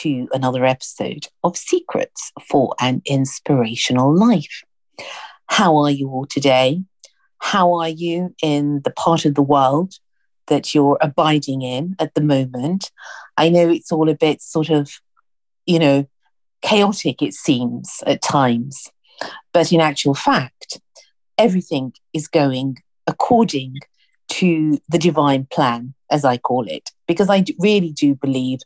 to another episode of Secrets for an Inspirational Life. How are you all today? How are you in the part of the world that you're abiding in at the moment? I know it's all a bit sort of, you know, chaotic, it seems at times, but in actual fact, everything is going according to the divine plan, as I call it, because I really do believe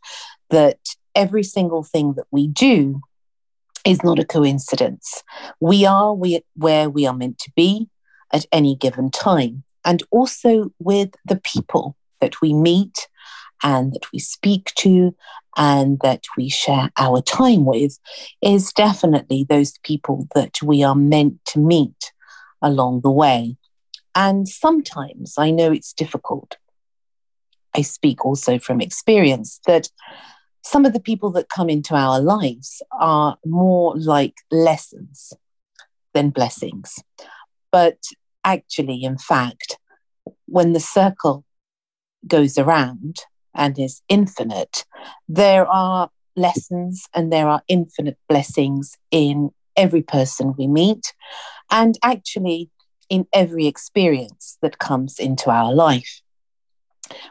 that every single thing that we do is not a coincidence. We are we, where we are meant to be at any given time, and also with the people that we meet and that we speak to and that we share our time with is definitely those people that we are meant to meet along the way. And sometimes I know it's difficult. I speak also from experience that some of the people that come into our lives are more like lessons than blessings. But actually, in fact, when the circle goes around and is infinite, there are lessons and there are infinite blessings in every person we meet, and actually in every experience that comes into our life.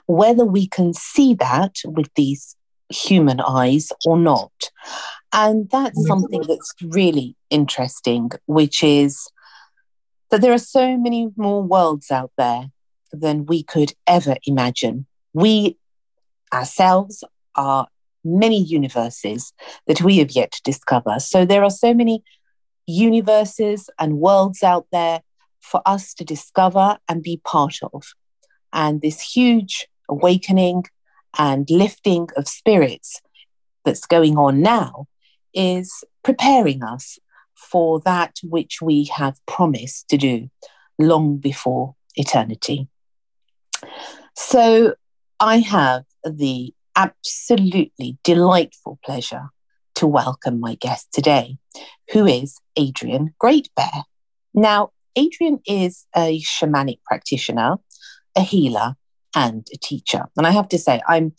Whether we can see that with these human eyes or not. And that's mm-hmm. something that's really interesting, which is that there are so many more worlds out there than we could ever imagine. We ourselves are many universes that we have yet to discover. So there are so many universes and worlds out there for us to discover and be part of. And this huge awakening and lifting of spirits that's going on now is preparing us for that which we have promised to do long before eternity. So I have the absolutely delightful pleasure to welcome my guest today, who is Adrian Great Bear. Now, Adrian is a shamanic practitioner, a healer, and a teacher. And I have to say, I'm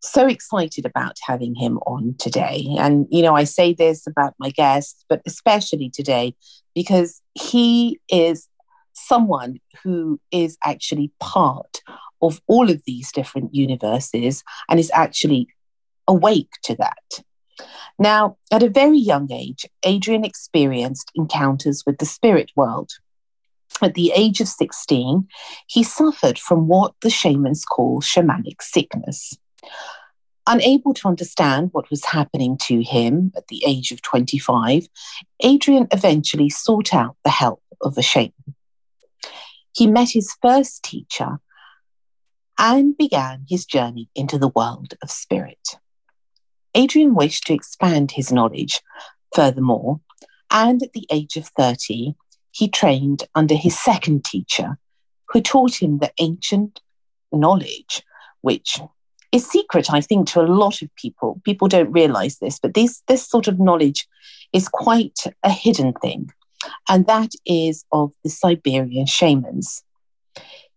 so excited about having him on today. And, you know, I say this about my guests, but especially today, because he is someone who is actually part of all of these different universes and is actually awake to that. Now, at a very young age, Adrian experienced encounters with the spirit world. At the age of 16, he suffered from what the shamans call shamanic sickness. Unable to understand what was happening to him at the age of 25, Adrian eventually sought out the help of a shaman. He met his first teacher and began his journey into the world of spirit. Adrian wished to expand his knowledge furthermore, and at the age of 30, he trained under his second teacher, who taught him the ancient knowledge, which is secret, I think, to a lot of people. People don't realize this, but this, this sort of knowledge is quite a hidden thing, and that is of the Siberian shamans.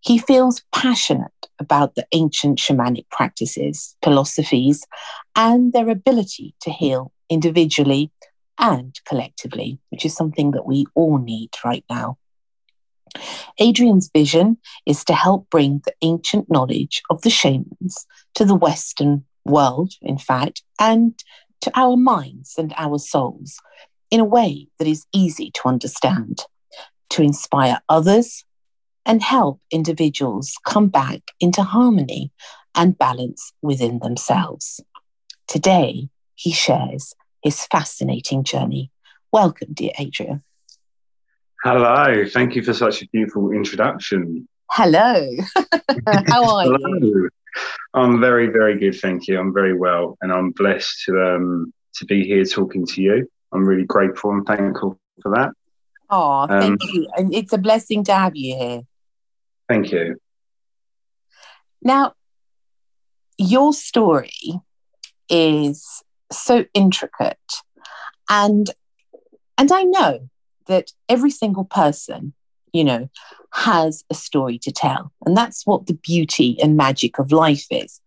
He feels passionate about the ancient shamanic practices, philosophies, and their ability to heal individually and collectively, which is something that we all need right now. Adrian's vision is to help bring the ancient knowledge of the shamans to the Western world, in fact, and to our minds and our souls. in a way that is easy to understand, to inspire others and help individuals come back into harmony and balance within themselves. Today, he shares his fascinating journey. Welcome, dear Adrian. Hello, thank you for such a beautiful introduction. Hello, how are Hello. you? I'm very, very good, thank you. I'm very well, and I'm blessed to um, to be here talking to you. I'm really grateful and thankful for that. Oh, thank um, you, and it's a blessing to have you here. Thank you. Now, your story is so intricate, and and I know that every single person, you know, has a story to tell. And that's what the beauty and magic of life is.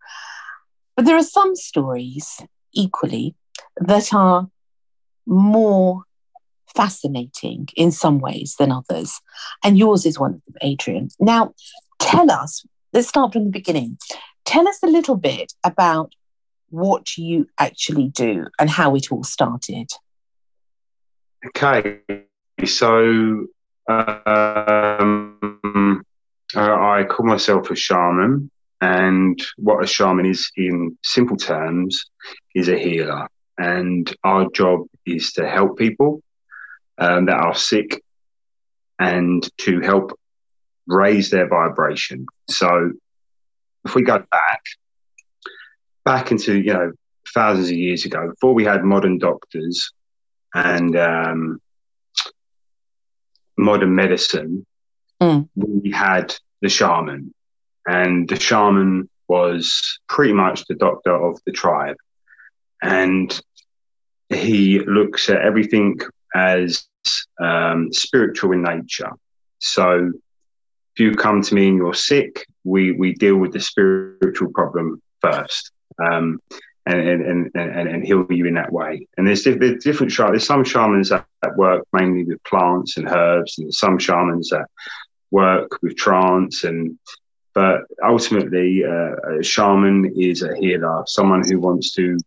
But there are some stories equally that are more fascinating in some ways than others. And yours is one of them, Adrian. Now, tell us, let's start from the beginning. Tell us a little bit about what you actually do and how it all started. Okay. So um, uh, I call myself a shaman, and what a shaman is, in simple terms, is a healer. And our job is to help people um, that are sick and to help raise their vibration. So, if we go back, back into you know thousands of years ago, before we had modern doctors and um, modern medicine, mm. we had the shaman, and the shaman was pretty much the doctor of the tribe, and he looks at everything as um, spiritual in nature. So, if you come to me and you're sick, we we deal with the spiritual problem first. Um, and, and, and, and heal you in that way. And there's, there's different shamans. There's some shamans that, that, work mainly with plants and herbs, and some shamans that work with trance. And but ultimately, uh, a shaman is a healer, someone who wants to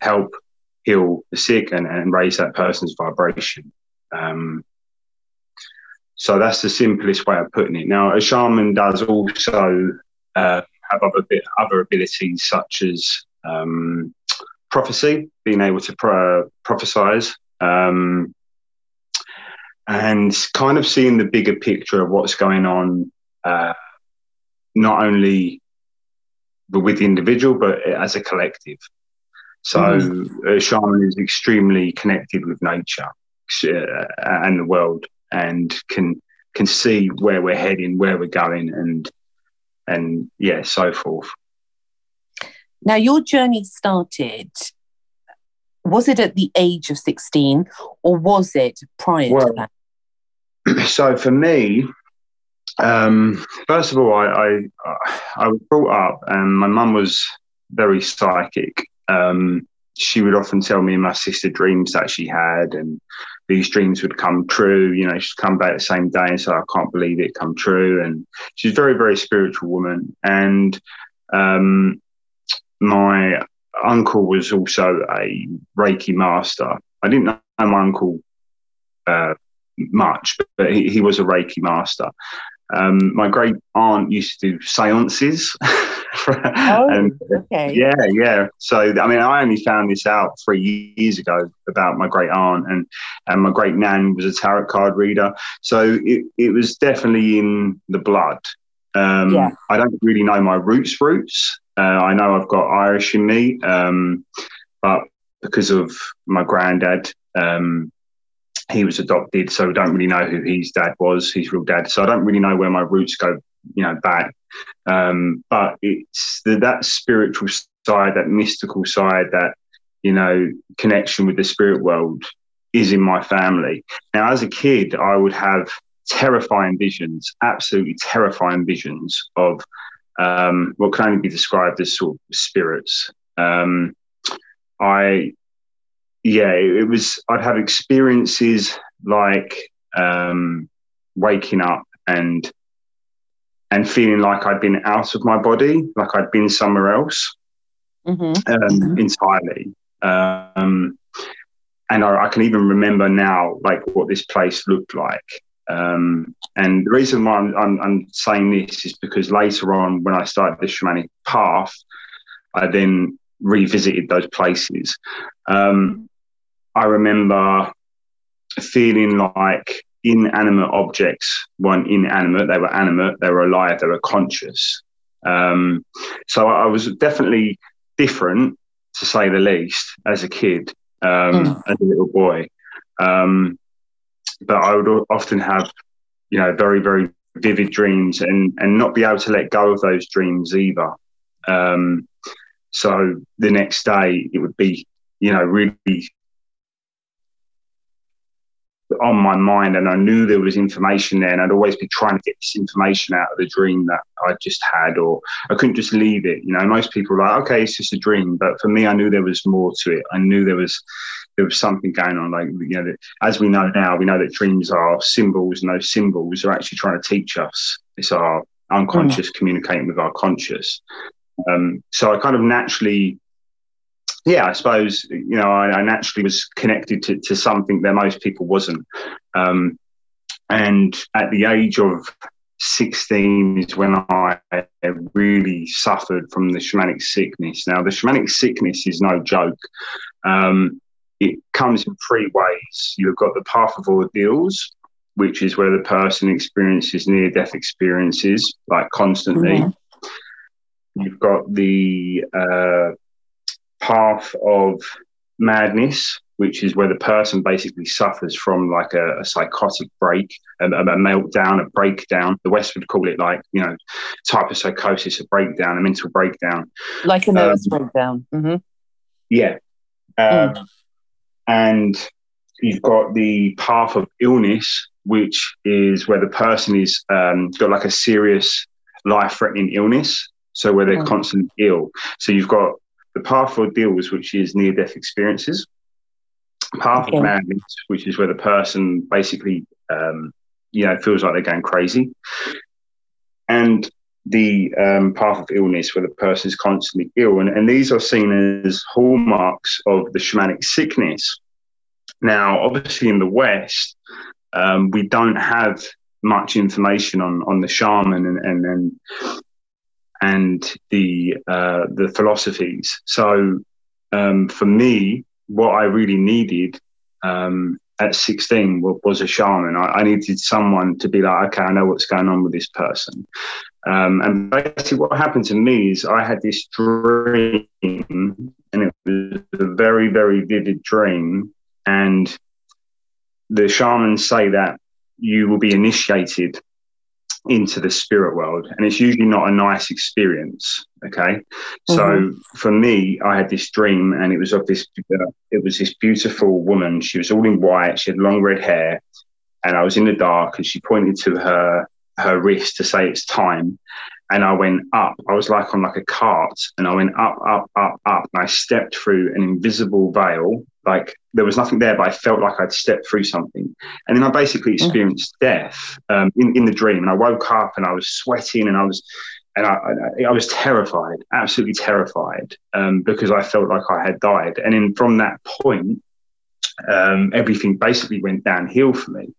help heal the sick and, and raise that person's vibration. Um, so that's the simplest way of putting it. Now, a shaman does also uh, have other, other abilities such as um, prophecy, being able to pro- prophesize, um, and kind of seeing the bigger picture of what's going on, uh, not only with the individual, but as a collective. So, mm-hmm. a shaman is extremely connected with nature uh, and the world, and can can see where we're heading, where we're going, and and yeah, so forth. Now, your journey started, was it at the age of 16 or was it prior well, to that? So, for me, um, first of all, I, I, I was brought up and my mum was very psychic. Um, she would often tell me and my sister dreams that she had, and these dreams would come true. You know, she'd come back the same day and say, I can't believe it come true. And she's a very, very spiritual woman. And um, my uncle was also a Reiki master. I didn't know my uncle uh, much, but he, he, was a Reiki master. Um, my great aunt used to do seances. oh, and, okay. Yeah, yeah. So, I mean, I only found this out three years ago about my great aunt, and, and my great nan was a tarot card reader. So, it, it was definitely in the blood. Um, yeah. I don't really know my roots, roots. Uh, I know I've got Irish in me, um, but because of my granddad, um, he was adopted, so I don't really know who his dad was, his real dad. So I don't really know where my roots go, you know, back. Um, but it's the, that spiritual side, that mystical side, that you know, connection with the spirit world is in my family. Now, as a kid, I would have terrifying visions, absolutely terrifying visions of um, what can only be described as sort of spirits. Um, I, yeah, it, it, was, I'd have experiences like um, waking up and and feeling like I'd been out of my body, like I'd been somewhere else mm-hmm. Um, mm-hmm. entirely. Um, and I, I, can even remember now like what this place looked like. Um, and the reason why I'm, I'm, I'm, saying this is because later on, when I started the shamanic path, I then revisited those places. Um, I remember feeling like inanimate objects weren't inanimate; they were animate, they were alive, they were conscious. Um, so I was definitely different, to say the least, as a kid, um, mm. as a little boy. Um, but I would often have, you know, very, very vivid dreams and, and not be able to let go of those dreams either. Um, so the next day it would be, you know, really on my mind and I knew there was information there and I'd always be trying to get this information out of the dream that I just had or I couldn't just leave it. You know, most people are like, okay, it's just a dream. But for me, I knew there was more to it. I knew there was there was something going on. Like, you know, as we know now, we know that dreams are symbols and those symbols are actually trying to teach us. It's our unconscious mm. communicating with our conscious. Um, so I kind of naturally yeah, I suppose you know I, I naturally was connected to, to, something that most people wasn't. Um, and at the age of 16 is when I really suffered from the shamanic sickness. Now, the shamanic sickness is no joke. Um, it comes in three ways. You've got the path of ordeals, which is where the person experiences near death experiences, like constantly. Mm-hmm. You've got the uh, path of madness, which is where the person basically suffers from like a, a psychotic break, a, a, meltdown, a breakdown. The West would call it like, you know, type of psychosis, a breakdown, a mental breakdown. Like a nervous um, breakdown. Mm-hmm. Yeah. Um, mm. And you've got the path of illness, which is where the person is um, got like a serious life threatening illness. So where they're mm. constantly ill. So you've got the path of deals, which is near death experiences, path okay. of madness, which is where the person basically, um, you know, feels like they're going crazy, and the um, path of illness, where the person is constantly ill, and, and these are seen as hallmarks of the shamanic sickness. Now, obviously, in the West, um, we don't have much information on on the shaman and and, and and the uh, the philosophies. So um, for me, what I really needed um, at 16 was a shaman. I, I, needed someone to be like, okay, I know what's going on with this person. Um, and basically, what happened to me is I had this dream, and it was a very, very vivid dream. And the shamans say that you will be initiated into the spirit world and it's usually not a nice experience okay mm-hmm. so for me i had this dream and it was of this uh, it was this beautiful woman she was all in white she had long red hair and i was in the dark and she pointed to her her wrist to say it's time and I went up. I was like on like a cart, and I went up, up, up, up, and I stepped through an invisible veil. Like there was nothing there, but I felt like I'd stepped through something. And then I basically mm. experienced death um, in in the dream, and I woke up and I was sweating, and I was. And I, I, I was terrified, absolutely terrified, um, because I felt like I had died. And then from that point, um, everything basically went downhill for me.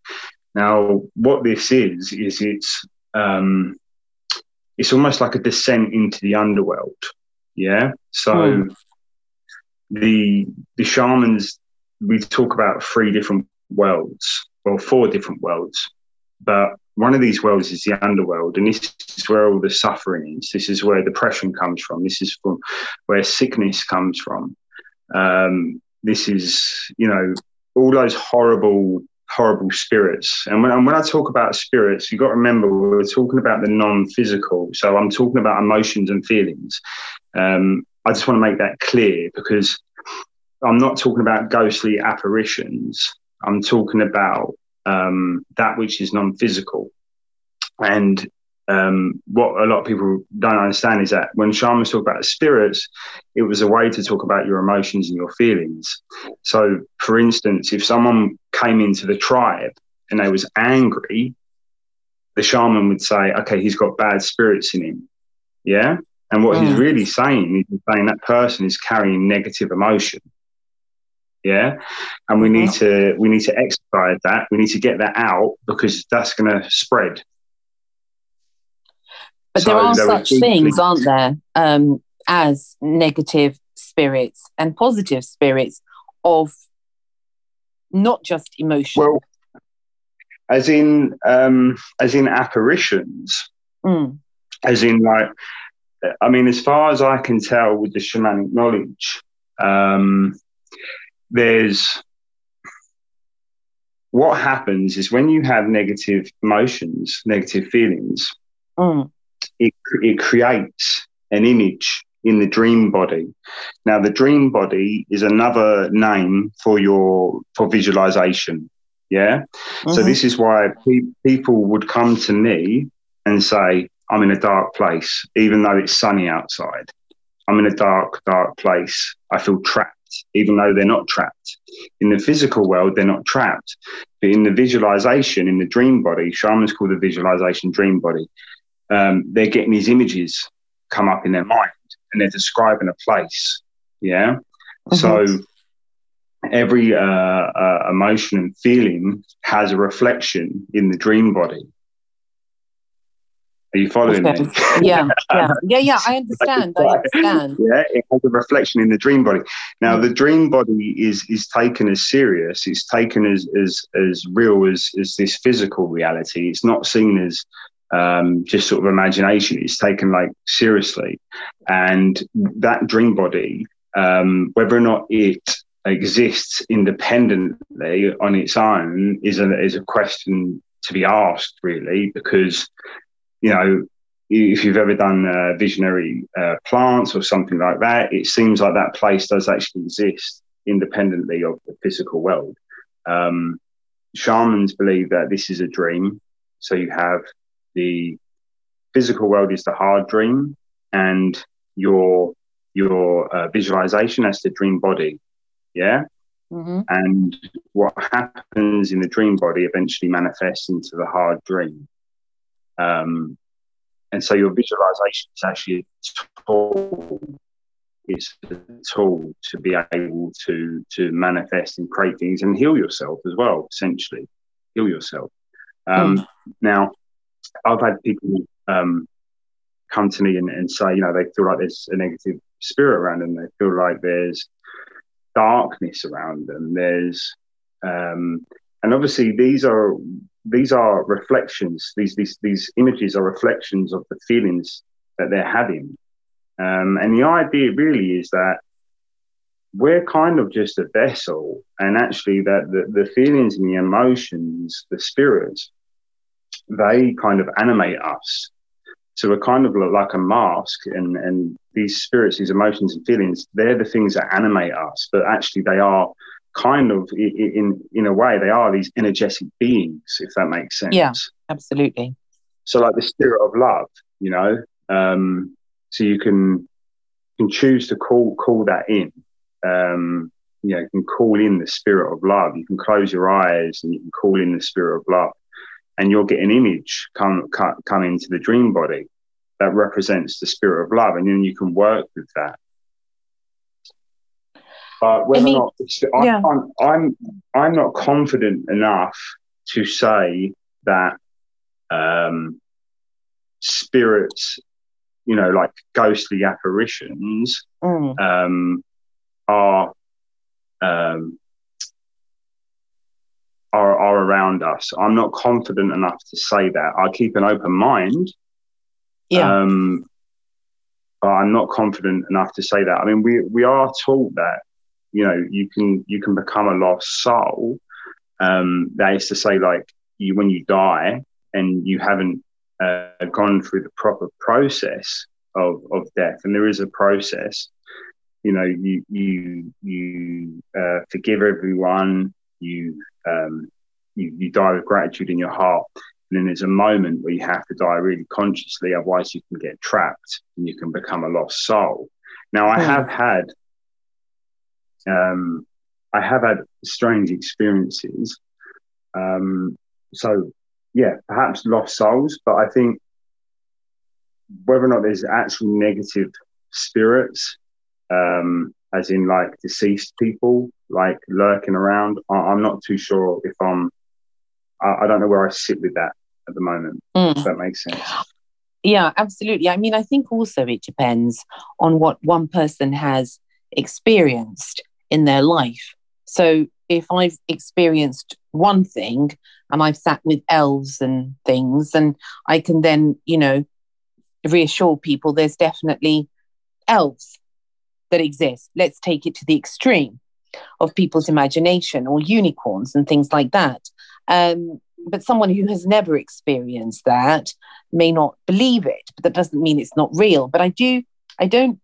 Now, what this is is it's um, it's almost like a descent into the underworld. Yeah. So mm. The the shamans we talk about three different worlds, well, four different worlds, but one of these worlds is the underworld, and this is where all the suffering is. This is where depression comes from. This is from where sickness comes from. Um, this is, you know, all those horrible horrible spirits. And when, and when I talk about spirits, you've got to remember we're talking about the non physical. So I'm talking about emotions and feelings. Um, I just want to make that clear because I'm not talking about ghostly apparitions. I'm talking about um, that which is non physical. And um, what a lot of people don't understand is that when shamans talk about spirits, it was a way to talk about your emotions and your feelings. So, for instance, if someone came into the tribe and they was angry, the shaman would say, "Okay, he's got bad spirits in him." Yeah, and what mm. he's really saying is saying that person is carrying negative emotion. Yeah, and we need to we need to exercise that. We need to get that out because that's going to spread. But so there are there such things, aren't there, um, as negative spirits and positive spirits of not just emotion. Well, as in um, as in apparitions, mm. as in like, I mean, as far as I can tell with the shamanic knowledge, um, there's what happens is when you have negative emotions, negative feelings, mm. it, it creates an image in the dream body. Now, the dream body is another name for your for visualization. Yeah. Mm-hmm. So this is why pe- people would come to me and say, "I'm in a dark place, even though it's sunny outside. I'm in a dark, dark place. I feel trapped." Even though they're not trapped. In the physical world, they're not trapped. But in the visualization, in the dream body, shamans call the visualization dream body, um, they're getting these images come up in their mind and they're describing a place. Yeah. Mm-hmm. So every uh, uh, emotion and feeling has a reflection in the dream body. Are you following okay. me? Yeah, yeah, yeah, yeah. I understand. I understand. Yeah, it has a reflection in the dream body. Now, the dream body is is taken as serious. It's taken as as as real as as this physical reality. It's not seen as um, just sort of imagination. It's taken like seriously, and that dream body, um, whether or not it exists independently on its own, is a is a question to be asked, really, because you know. If you've ever done uh, visionary uh, plants or something like that, it seems like that place does actually exist independently of the physical world. Um, shamans believe that this is a dream. So you have the physical world is the hard dream, and your your uh, visualization as the dream body. Yeah. Mm-hmm. And what happens in the dream body eventually manifests into the hard dream. Um, and so your visualization is actually a tool. It's a tool to be able to to manifest and create things and heal yourself as well. Essentially, heal yourself. Um, mm. Now, I've had people um, come to me and, and say, you know, they feel like there's a negative spirit around them. They feel like there's darkness around them. There's, um, and obviously these are these are reflections. These these these images are reflections of the feelings that they're having. Um, and the idea really is that we're kind of just a vessel, and actually that the, the feelings and the emotions, the spirits, they kind of animate us. So we're kind of like a mask, and, and these spirits, these emotions and feelings, they're the things that animate us. But actually, they are kind of, in in a way, they are these energetic beings, if that makes sense. Yeah, absolutely. So, like the spirit of love, you know. Um, so you can can choose to call call that in. Um, you know, you can call in the spirit of love. You can close your eyes and you can call in the spirit of love and you'll get an image come, come, come into the dream body that represents the spirit of love, and then you can work with that. But whether I mean, or not, yeah. I'm, I'm, I'm not confident enough to say that um, spirits, you know, like ghostly apparitions, mm. um, are um, are, are around us. I'm not confident enough to say that. I keep an open mind. Yeah. Um, but I'm not confident enough to say that. I mean, we we are taught that you know you can you can become a lost soul. Um, that is to say, like you when you die and you haven't uh, gone through the proper process of of death, and there is a process. You know, you you you uh, forgive everyone. You um, you, you die with gratitude in your heart. And then there's a moment where you have to die really consciously, otherwise you can get trapped and you can become a lost soul. Now I have had um, I have had strange experiences. Um, so yeah, perhaps lost souls, but I think whether or not there's actual negative spirits, um, as in like deceased people, like lurking around. I, am not too sure if I'm. I, I, don't know where I sit with that at the moment. Mm. If that makes sense. Yeah, absolutely. I mean, I think also it depends on what one person has experienced in their life. So if I've experienced one thing and I've sat with elves and things, and I can then, you know, reassure people there's definitely elves that exist. Let's take it to the extreme of people's imagination or unicorns and things like that. Um, but someone who has never experienced that may not believe it but that doesn't mean it's not real but i do i don't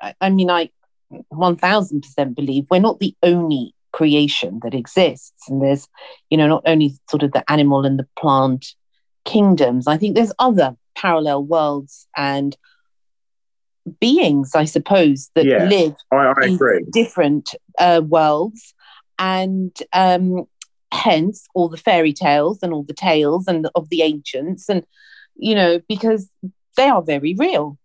i, I mean i 1000% believe we're not the only creation that exists. And there's you know not only sort of the animal and the plant kingdoms i think there's other parallel worlds and beings i suppose that yeah, live I, I in different uh, worlds. And um, hence all the fairy tales and all the tales and of the ancients and you know because they are very real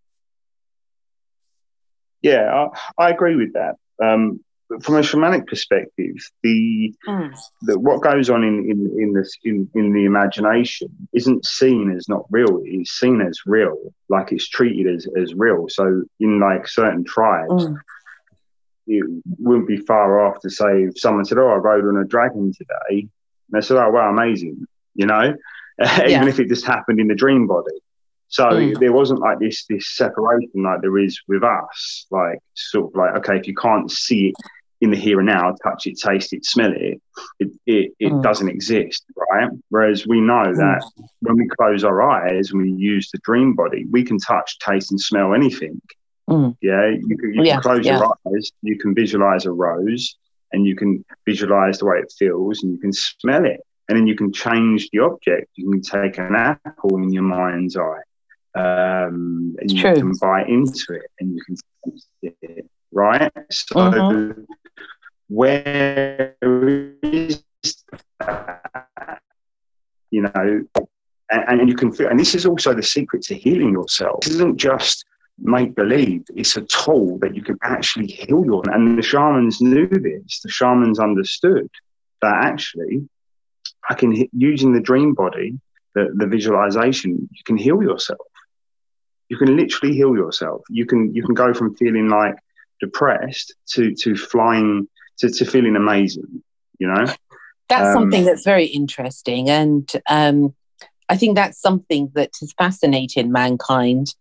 yeah i, I agree with that um, from a shamanic perspective the, mm. the what goes on in in in this in, in the imagination isn't seen as not real it's seen as real like it's treated as as real so in like certain tribes mm it wouldn't be far off to say if someone said, "Oh, I rode on a dragon today," and they said, "Oh, wow, amazing," you know, yeah. even if it just happened in the dream body. So mm. there wasn't like this this separation like there is with us, like sort of like okay, if you can't see it in the here and now, touch it, taste it, smell it, it it, it mm. doesn't exist, right? Whereas we know mm. that when we close our eyes and we use the dream body, we can touch, taste, and smell anything. Mm. Yeah, you, can, you yeah, can close yeah. your eyes, you can visualize a rose, and you can visualize the way it feels, and you can smell it, and then you can change the object. You can take an apple in your mind's eye, um, and you True. can buy into it, and you can taste it, right? So, mm-hmm. where is that? You know, and, and, you can feel, and this is also the secret to healing yourself. This isn't just make believe. It's a tool that you can actually heal your. And the shamans knew this. The shamans understood that actually, I can using the dream body, the, the visualization, you can heal yourself. You can literally heal yourself. You can you can go from feeling like depressed to to flying to, to feeling amazing. You know, that's um, something that's very interesting, and um, I think that's something that has fascinated mankind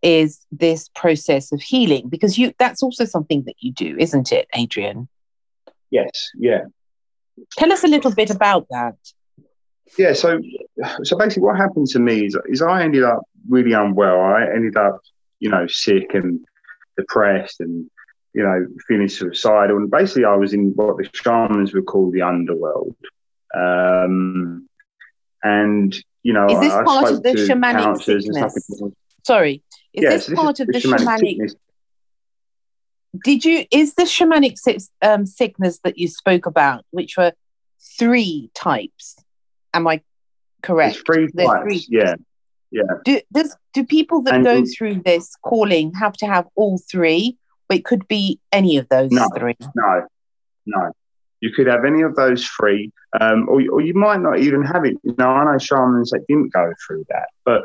is this process of healing because you that's also something that you do isn't it adrian yes yeah tell us a little bit about that yeah so so basically what happened to me is, is i ended up really unwell i ended up you know sick and depressed and you know feeling suicidal and basically i was in what the shamans would call the underworld um and you know is this I, part of the shamanic sickness sorry is yeah, this so part of the shamanic? shamanic did you? Is the shamanic um, sickness that you spoke about, which were three types? Am I correct? three types. Three. Yeah, yeah. Do does do people that and go through this calling have to have all three? It could be any of those no, three. No, no. You could have any of those three, um, or, or you might not even have it. You know, I know shamans that didn't go through that, but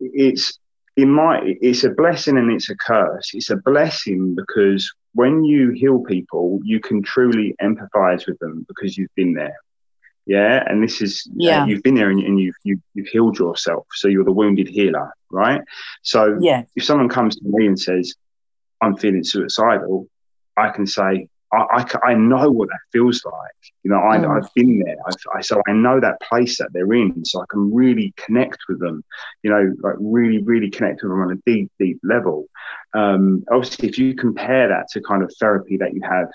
it's it might it's a blessing and it's a curse it's a blessing because when you heal people you can truly empathize with them because you've been there yeah and this is uh, yeah uh, you've been there and, and you've, you've you've healed yourself so you're the wounded healer right so yeah if someone comes to me and says i'm feeling suicidal i can say I, I, I, know what that feels like. You know, I, mm. I've been there. I've, I, so I know that place that they're in. So I can really connect with them, you know, like really, really connect with them on a deep, deep level. Um, obviously, if you compare that to kind of therapy that you have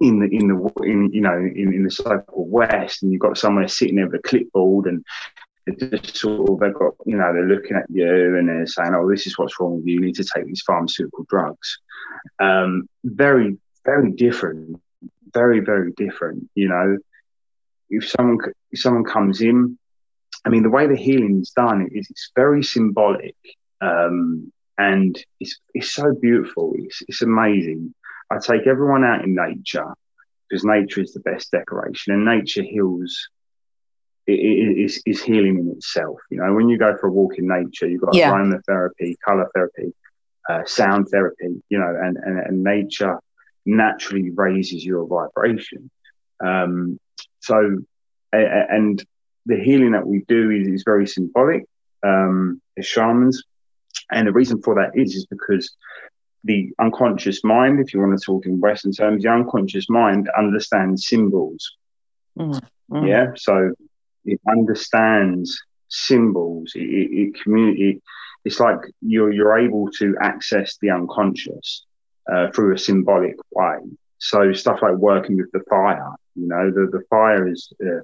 in the, in the, in, you know, in, in the so-called West and you've got someone sitting there with a clipboard and they're just sort of, they've got, you know, they're looking at you and they're saying, oh, this is what's wrong with you. You need to take these pharmaceutical drugs. Um, very, very different, very very different. You know, if someone if someone comes in, I mean, the way the healing is done is it's very symbolic, um, and it's it's so beautiful. It's it's amazing. I take everyone out in nature because nature is the best decoration, and nature heals. It, it, is, is healing in itself. You know, when you go for a walk in nature, you've got yeah. aromatherapy, color therapy, uh, sound therapy. You know, and, and and nature naturally raises your vibration. Um, so, and the healing that we do is, is very symbolic um, as shamans. And the reason for that is, is because the unconscious mind, if you want to talk in Western terms, the unconscious mind understands symbols. Mm-hmm. Yeah. So it understands symbols. It, it, it communi- it's like you're, you're able to access the unconscious uh, through a symbolic way. So stuff like working with the fire, you know, the, the fire is uh,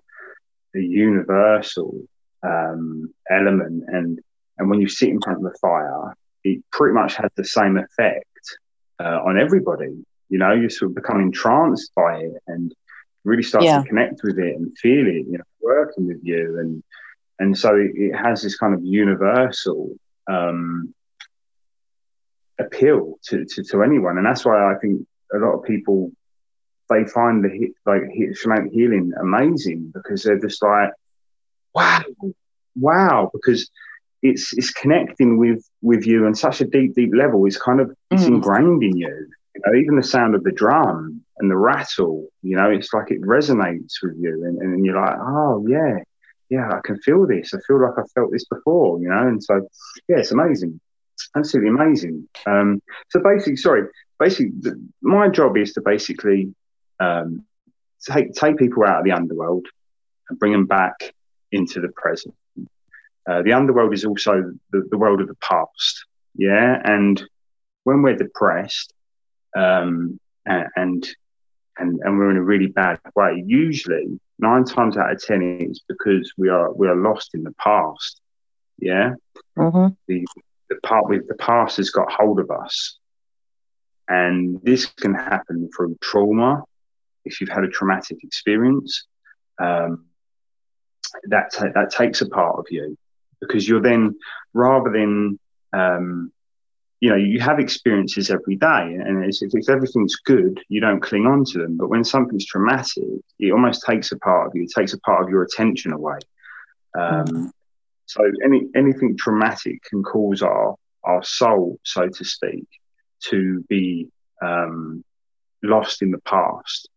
a universal um, element. And, and when you sit in front of the fire, it pretty much has the same effect uh, on everybody. You know, you sort of become entranced by it and really start yeah. to connect with it and feel it, you know, working with you. And, and so it, it has this kind of universal um, appeal to, to, to anyone. And that's why I think a lot of people they find the like shamanic healing amazing because they're just like, wow, wow, because it's it's connecting with with you on such a deep, deep level. It's kind of it's mm. ingrained in you. You know, even the sound of the drum and the rattle, you know, it's like it resonates with you, and, and you're like, oh yeah, yeah, I can feel this. I feel like I felt this before, you know, and so yeah, it's amazing, absolutely amazing. Um, so basically, sorry, basically, the, my job is to basically um, take take people out of the underworld and bring them back into the present. Uh, the underworld is also the, the, world of the past, yeah. And when we're depressed, um, and, and and we're in a really bad way, usually nine times out of ten it's because we are we are lost in the past, yeah. Mm-hmm. The the part with the past has got hold of us, and this can happen through trauma, if you've had a traumatic experience, um, that ta- that takes a part of you because you're then rather than um, you know you have experiences every day and if, if everything's good you don't cling on to them but when something's traumatic it almost takes a part of you it takes a part of your attention away um, mm. so any anything traumatic can cause our our soul so to speak to be um, lost in the past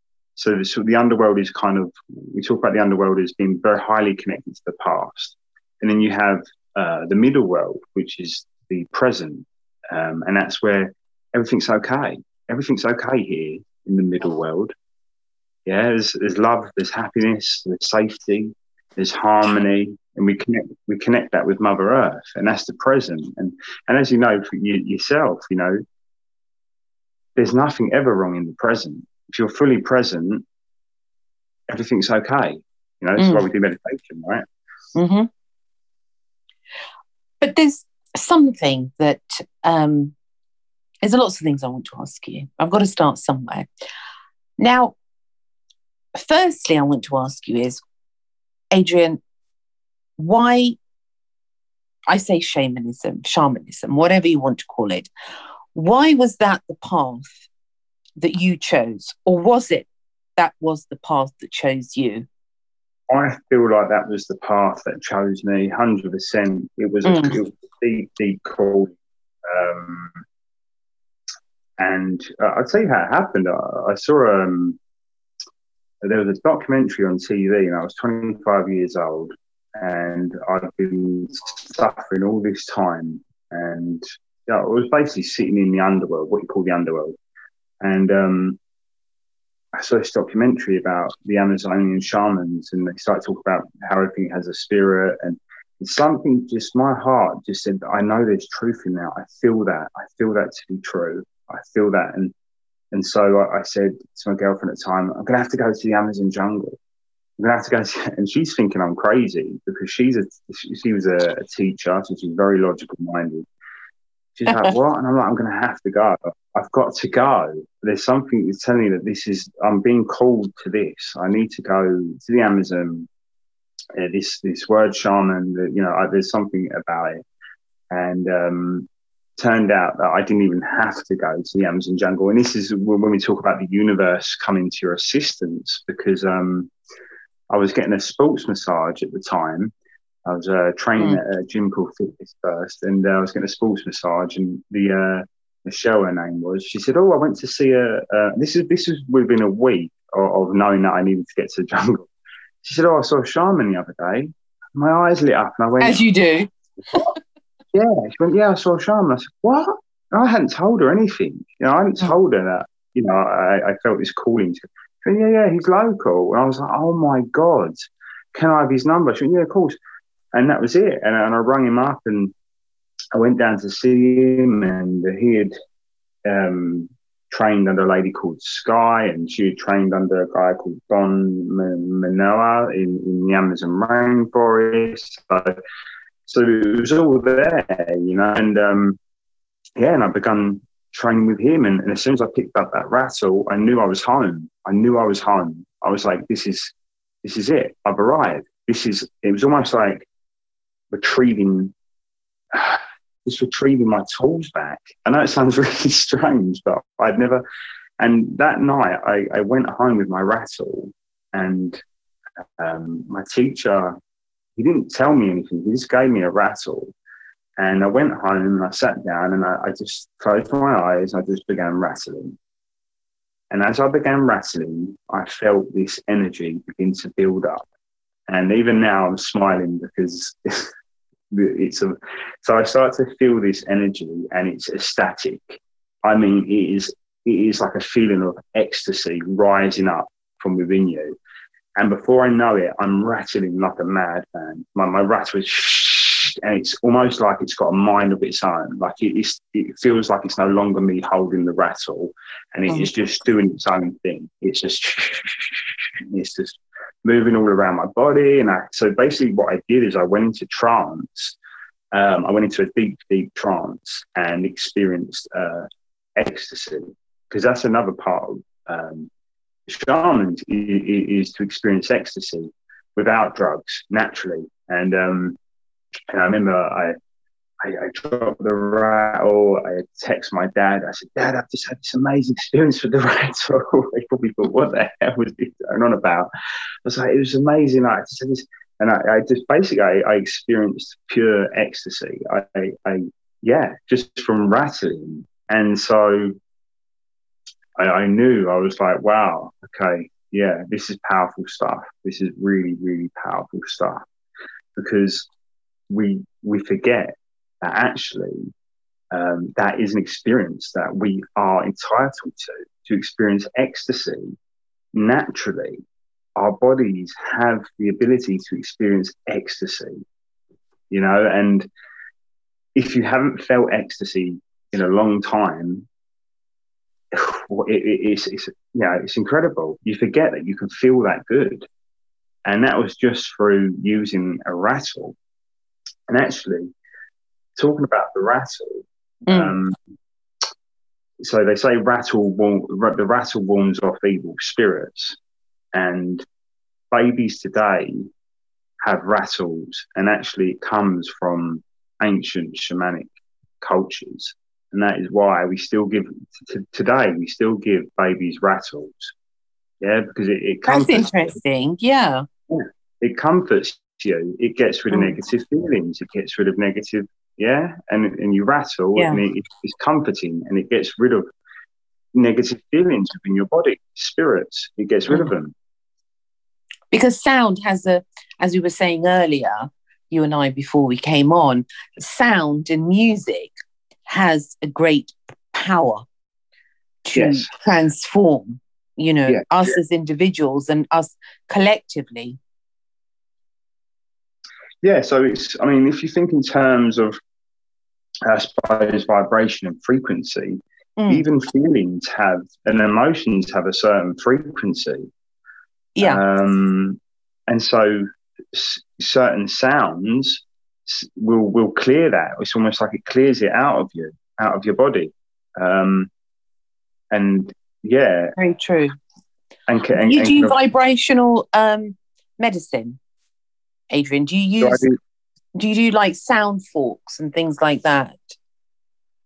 so the, so the underworld is kind of, we talk about the underworld as being very highly connected to the past. And then you have uh, the middle world, which is the present. Um, and that's where everything's okay. Everything's okay here in the middle world. Yeah, there's, there's love, there's happiness, there's safety, there's harmony, and we connect we connect that with Mother Earth, and that's the present. And and as you know for you, yourself, you know, there's nothing ever wrong in the present if you're fully present, everything's okay. You know, that's mm. why we do meditation, right? Mm-hmm. But there's something that um, there's lots of things I want to ask you. I've got to start somewhere. Now, firstly, I want to ask you is, Adrian, why I say shamanism, shamanism, whatever you want to call it, why was that the path that you chose, or was it that was the path that chose you? I feel like that was the path that chose me, hundred percent. It was mm. a deep, deep call, um, and uh, I'll tell you how it happened. I, I saw um, there was a documentary on TV, and I was 25 years old, and I'd been suffering all this time, and yeah, I was basically sitting in the underworld, what you call the underworld, and um, I saw this documentary about the Amazonian shamans, and they start talking about how everything has a spirit, and something just my heart just said, I know there's truth in that. I feel that. I feel that to be true. I feel that, and and so I, I said to my girlfriend at the time, I'm gonna have to go to the Amazon jungle. I'm gonna have to go, to, and she's thinking I'm crazy because she's a she was a, a teacher, so she's very logical minded. She's like, what? And I'm like, I'm going to have to go. I've got to go. There's something that's telling me that this is, I'm being called to this. I need to go to the Amazon. Uh, this this word shaman, you know, I, there's something about it. And um, turned out that I didn't even have to go to the Amazon jungle. And this is when we talk about the universe coming to your assistance, because um, I was getting a sports massage at the time. I was uh, training mm. at a gym called Fitness First, and uh, I was getting a sports massage. And the uh, Michelle, her name was, she said, "Oh, I went to see a." Uh, this is this was within a week of, of, knowing that I needed to get to the jungle. She said, "Oh, I saw a shaman the other day." My eyes lit up, and I went, "As you do." yeah, she went, "Yeah, I saw a shaman." I said, "What?" And I hadn't told her anything. You know, I hadn't hmm. told her that. You know, I, I felt this calling to. Went, yeah, yeah, he's local. And I was like, "Oh my god, can I have his number?" She went, "Yeah, of course." And that was it. And, and I rang him up, and I went down to see him, and he had um, trained under a lady called Sky, and she had trained under a guy called Don Manoa in, in the Amazon rainforest. So, so it was all there, you know. And um, yeah, and I began training with him. And, and as soon as I picked up that rattle, I knew I was home. I knew I was home. I was like, this is this is it. I've arrived. This is. It was almost like retrieving just retrieving my tools back. I know it sounds really strange, but I'd never. And that night, I, I went home with my rattle, and um, my teacher, he didn't tell me anything. He just gave me a rattle. And I went home and I sat down and I, I just closed my eyes. I just began rattling. And as I began rattling, I felt this energy begin to build up. And even now, I'm smiling because it's a, so I start to feel this energy and it's ecstatic. I mean, it is it is like a feeling of ecstasy rising up from within you. And before I know it, I'm rattling like a madman. My my rattle is and it's almost like it's got a mind of its own. Like it, it feels like it's no longer me holding the rattle, and it oh is just doing its own thing. It's just it's just moving all around my body. And I, so basically, what I did is I went into trance. Um, I went into a deep, deep trance and experienced uh, ecstasy because that's another part of um, shamans is, is, to experience ecstasy without drugs naturally. And um, and I remember I I, I dropped the rattle. Oh, I text my dad. I said, Dad, I've just had this amazing experience with the rattle. he probably thought, what the hell was he going on about? I was like, it was amazing. I just this, and I, I just basically I, I, experienced pure ecstasy. I, I, yeah, just from rattling. And so I, I knew I was like, wow, okay, yeah, this is powerful stuff. This is really, really powerful stuff because we we forget that actually um, that is an experience that we are entitled to, to experience ecstasy naturally. Our bodies have the ability to experience ecstasy, you know, and if you haven't felt ecstasy in a long time, it, it, it's, it's, yeah, it's incredible. You forget that you can feel that good. And that was just through using a rattle. And actually, talking about the rattle, mm. um, so they say rattle the rattle warns off evil spirits, and babies today have rattles, and actually it comes from ancient shamanic cultures, and that is why we still give t- today we still give babies rattles. Yeah, because it, it that's interesting. Yeah. yeah. it comforts you. It gets rid of mm. negative feelings. It gets rid of negative yeah, and and you rattle, yeah. and it, it's comforting, and it gets rid of negative feelings within your body, spirits. It gets rid mm. of them. Because sound has a, as we were saying earlier, you and I before we came on, sound and music has a great power to yes. transform, you know, yeah. us yeah. as individuals and us collectively. Yeah, so it's, I mean, if you think in terms of I suppose, vibration and frequency. Mm. Even feelings have and emotions have a certain frequency. Yeah. Um, and so s- certain sounds will will clear that. It's almost like it clears it out of you, out of your body. Um, and yeah, very true. And, and you do vibrational um, medicine, Adrian? Do you use? do you do like sound forks and things like that?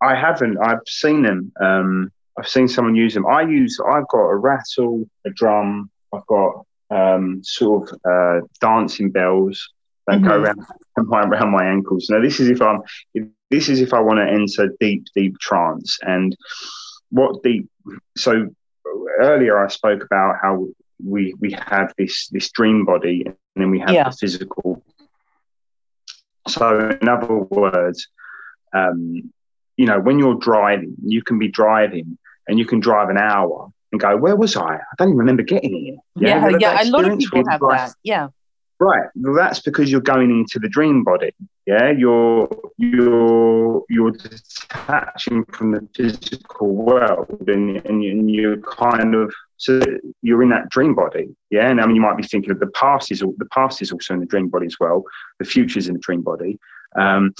I haven't. I've seen them. Um, I've seen someone use them. I use. I've got a rattle, a drum. I've got um, sort of uh, dancing bells that mm-hmm. go around, around my ankles. Now, this is if I'm. If, This is if I want to enter deep, deep trance. And what deep? So earlier I spoke about how we we have this this dream body, and then we have yeah. the physical. So, in other words, um, you know, when you're driving, you can be driving and you can drive an hour and go, where was I? I don't even remember getting here. Yeah, yeah, yeah a lot of people have that. Yeah. Right. Well, that's because you're going into the dream body. Yeah. You're you're you're detaching from the physical world, and and, you're kind of so you're in that dream body. Yeah. And I mean, you might be thinking of the past is the past is also in the dream body as well. The future is in the dream body. Um,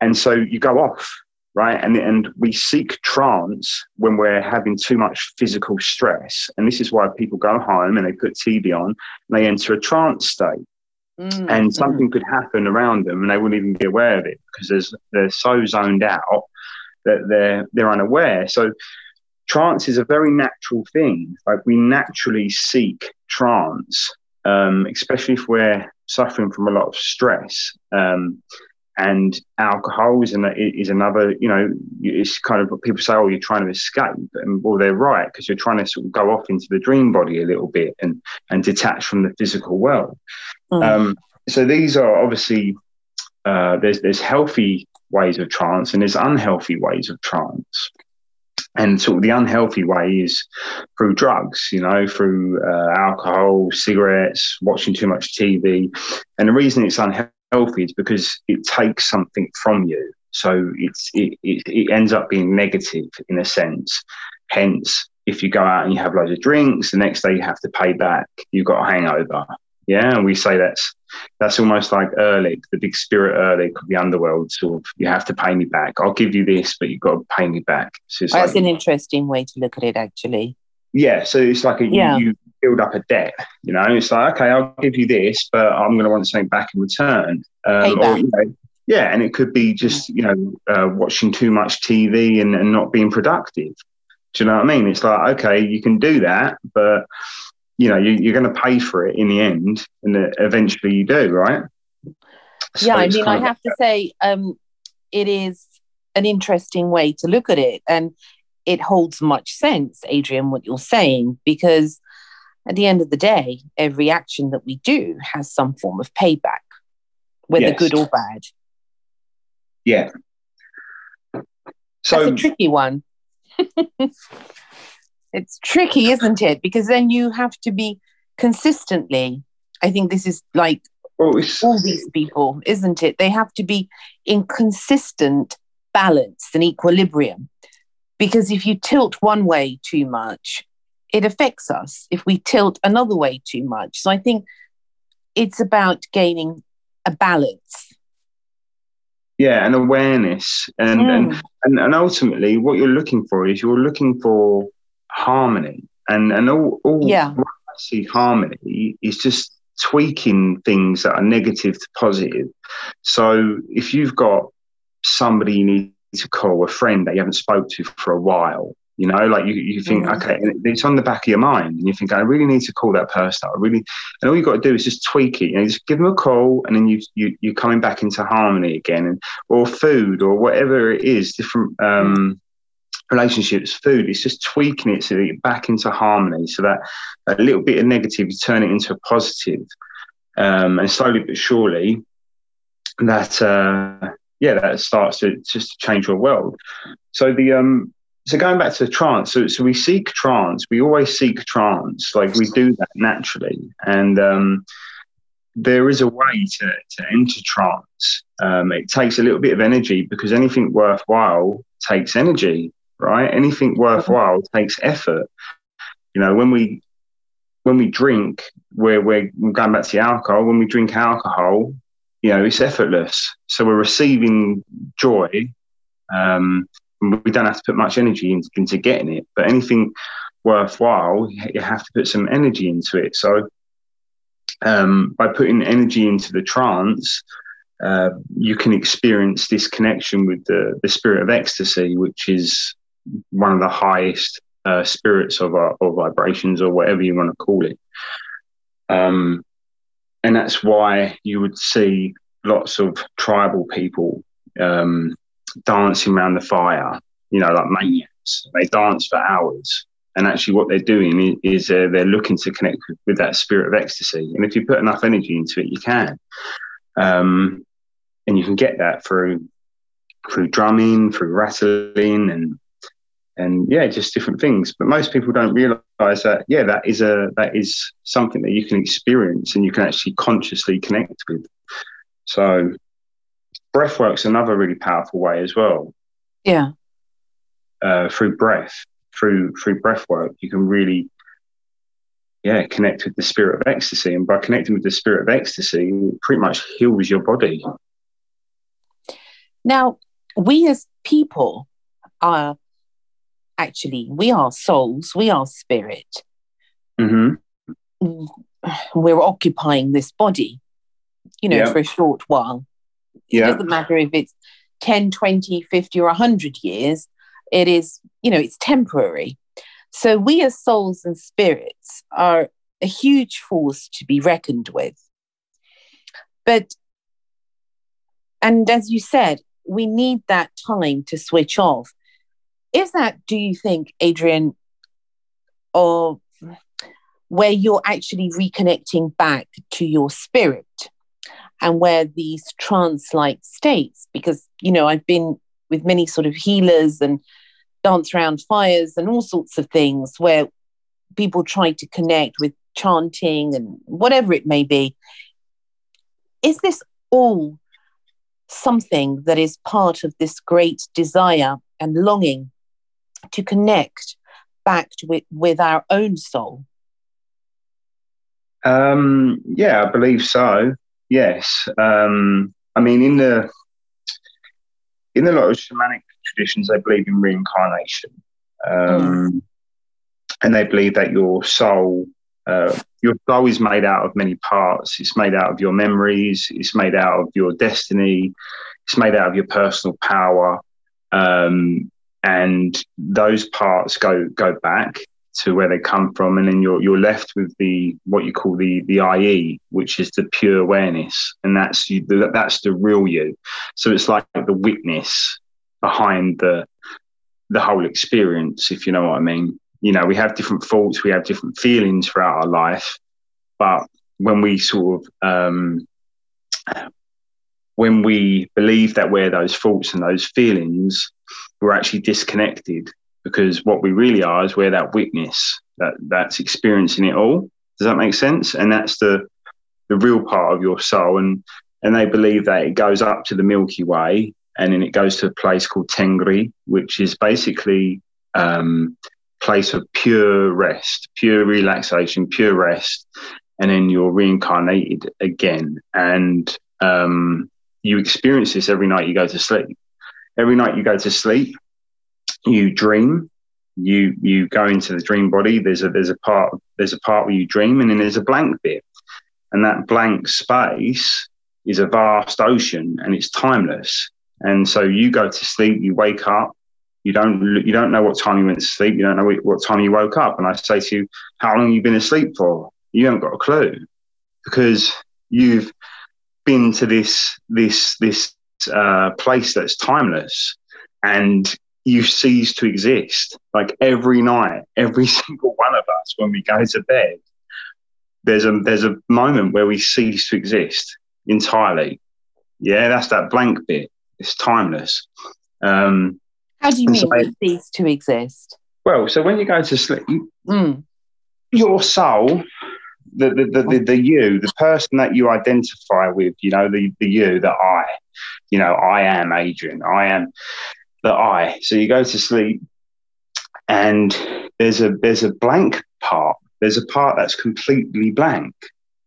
and so you go off right? And, and we seek trance when we're having too much physical stress. And this is why people go home and they put TV on and they enter a trance state. Mm. And something could happen around them and they wouldn't even be aware of it because there's, they're so zoned out that they're, they're unaware. So trance is a very natural thing. Like we naturally seek trance, um, especially if we're suffering from a lot of stress. Um, and alcohol is, an, is another, you know, it's kind of what people say, oh, you're trying to escape. And well, they're right, because you're trying to sort of go off into the dream body a little bit and, and detach from the physical world. Mm. Um, so these are obviously, uh, there's, there's healthy ways of trance and there's unhealthy ways of trance. And sort of the unhealthy way is through drugs, you know, through uh, alcohol, cigarettes, watching too much TV. And the reason it's unhealthy is because it takes something from you. So it's it, it, it ends up being negative in a sense. Hence, if you go out and you have loads of drinks, the next day you have to pay back. You've got a hangover. Yeah, and we say that's that's almost like Erlik, the big spirit Erlik of the underworld. Sort of, you have to pay me back. I'll give you this, but you've got to pay me back. So that's like, an interesting way to look at it, actually. Yeah, so it's like a, yeah. you, you build up a debt. You know, it's like, okay, I'll give you this, but I'm going to want something back in return. Um, or, you know, yeah, and it could be just, you know, uh, watching too much TV and, and not being productive. Do you know what I mean? It's like, okay, you can do that, but, you know, you, are going to pay for it in the end, and eventually you do, right? So yeah, I mean, I have to say, um, it is an interesting way to look at it. And it holds much sense, Adrian, what you're saying, because at the end of the day, every action that we do has some form of payback, whether yes. good or bad. Yeah. So That's a tricky one. it's tricky, isn't it? Because then you have to be consistently. I think this is like oh, all these people, isn't it? They have to be in consistent balance and equilibrium. Because if you tilt one way too much, it affects us if we tilt another way too much. So I think it's about gaining a balance. Yeah, and awareness. And, mm. and, and, and ultimately, what you're looking for is you're looking for harmony. And, and all, all yeah. I see harmony is just tweaking things that are negative to positive. So if you've got somebody you need to call a friend that you haven't spoke to for a while, you know, like you, you think, mm-hmm. okay, it's on the back of your mind, and you think, I really need to call that person. I really, and all you've got to do is just tweak it. You know, just give them a call, and then you you you're coming back into harmony again, and or food or whatever it is, different um, relationships, food. It's just tweaking it so that you're back into harmony, so that a little bit of negative, you turn it into a positive, um, and slowly but surely, that uh, yeah, that starts to just change your world. So the um so going back to trance, so, so we seek trance. We always seek trance, like we do that naturally, and um, there is a way to to enter trance. Um, it takes a little bit of energy because anything worthwhile takes energy, right? Anything worthwhile takes effort. You know, when we when we drink, we're, we're going back to the alcohol. When we drink alcohol, you know, it's effortless. So we're receiving joy. Um, we don't have to put much energy into, into getting it. But anything worthwhile, you have to put some energy into it. So um, by putting energy into the trance, uh, you can experience this connection with the, the spirit of ecstasy, which is one of the highest uh, spirits of our, vibrations or whatever you want to call it. Um, and that's why you would see lots of tribal people um, dancing around the fire, you know, like maniacs. They dance for hours. And actually, what they're doing is uh, they're looking to connect with, with, that spirit of ecstasy. And if you put enough energy into it, you can. Um, and you can get that through through drumming, through rattling, and and yeah, just different things. But most people don't realize that yeah, that is a that is something that you can experience and you can actually consciously connect with. So breathwork's another really powerful way as well. Yeah. Uh, through breath, through through breath work, you can really yeah, connect with the spirit of ecstasy. And by connecting with the spirit of ecstasy, it pretty much heals your body. Now, we as people are actually, we are souls, we are spirit. Mm-hmm. We're occupying this body, you know, yeah. for a short while. Yeah. It doesn't matter if it's 10, 20, 50, or 100 years, it is, you know, it's temporary. So we as souls and spirits are a huge force to be reckoned with. But, and as you said, we need that time to switch off. Is that, do you think, Adrian, or where you're actually reconnecting back to your spirit and where these trance like states, because, you know, I've been with many sort of healers and dance around fires and all sorts of things where people try to connect with chanting and whatever it may be. Is this all something that is part of this great desire and longing to connect back to it with our own soul? Um, yeah, I believe so. Yes. Um, I mean, in the in a lot of shamanic traditions, they believe in reincarnation, um, and they believe that your soul, uh, your soul is made out of many parts. It's made out of your memories. It's made out of your destiny. It's made out of your personal power, um, and those parts go go back to where they come from, and then you're you're left with the what you call the the IE, which is the pure awareness, and that's you, that's the real you. So it's like the witness behind the the whole experience, if you know what I mean. You know, we have different thoughts, we have different feelings throughout our life, but when we sort of um, when we believe that we're those thoughts and those feelings, we're actually disconnected because what we really are is we're that witness that that's experiencing it all. Does that make sense? And that's the the real part of your soul. And and they believe that it goes up to the Milky Way and then it goes to a place called Tengri, which is basically um, place of pure rest, pure relaxation, pure rest, and then you're reincarnated again. And um, you experience this every night you go to sleep. Every night you go to sleep, you dream. You you go into the dream body. There's a there's a part there's a part where you dream and then there's a blank bit. And that blank space is a vast ocean and it's timeless. And so you go to sleep you wake up. You don't you don't know what time you went to sleep. You don't know what time you woke up. And i say to you how long you been asleep for? You haven't got a clue because you've been to this this this uh, place that's timeless and you cease to exist. Like every night, every single one of us, when we go to bed, there's a there's a moment where we cease to exist entirely. Yeah, that's that blank bit. It's timeless. Um, How do you mean so, cease to exist? Well, so when you go to sleep, mm. your soul, the the, the the, you, the person that you identify with, you know, the the you, the I, you know, I am Adrian. I am the I. So you go to sleep and there's a there's a blank part. There's a part that's completely blank.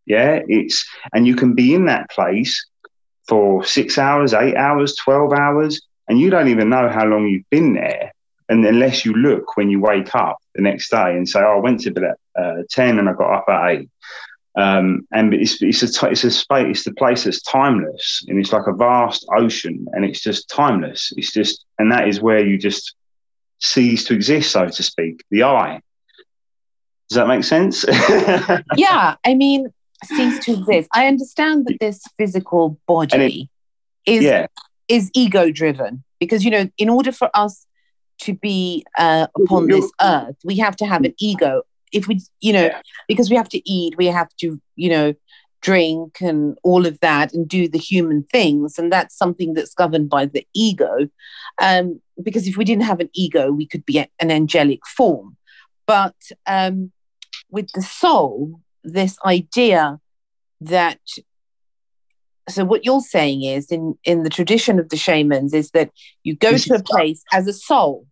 Yeah, it's and you can be in that place for six hours, eight hours, twelve hours, and you don't even know how long you've been there. And unless you look when you wake up the next day and say, "Oh, I went to bed at uh, ten and I got up at eight. Um, and it's it's a it's a space it's the place that's timeless and it's like a vast ocean and it's just timeless. It's just and that is where you just cease to exist, so to speak. The I. Does that make sense? yeah, I mean, cease to exist. I understand that this physical body it, is yeah. is ego driven because you know, in order for us to be uh, upon this earth, we have to have an ego. If we, you know, because we have to eat, we have to, you know, drink and all of that and do the human things. And that's something that's governed by the ego. Um, because if we didn't have an ego, we could be an angelic form. But um, with the soul, this idea that so what you're saying is in in the tradition of the shamans is that you go to a place as a soul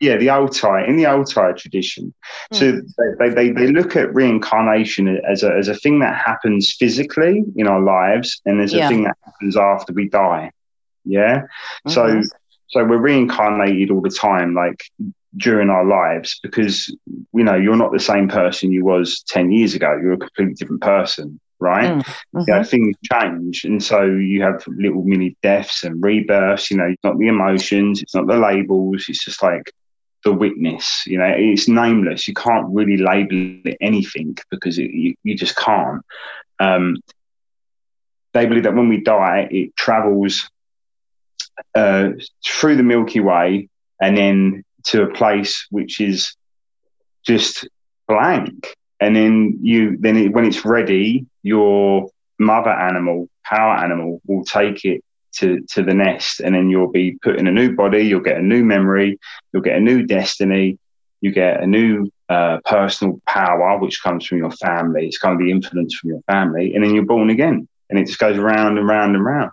yeah the altai in the altai tradition mm. so they, they, they look at reincarnation as a, as a thing that happens physically in our lives and there's a thing that happens after we die yeah mm-hmm. so so we're reincarnated all the time like during our lives because you know you're not the same person you was 10 years ago you're a completely different person right mm, mm-hmm. you know, things change and so you have little mini deaths and rebirths you know it's not the emotions it's not the labels it's just like the witness you know it's nameless you can't really label it anything because it, you, you just can't um, they believe that when we die it travels uh, through the milky way and then to a place which is just blank. And then you, then it, when it's ready, your mother animal, power animal, will take it to, to the nest, and then you'll be put in a new body. You'll get a new memory. You'll get a new destiny. You get a new uh, personal power, which comes from your family. It's kind of the influence from your family, and then you're born again, and it just goes round and round and round.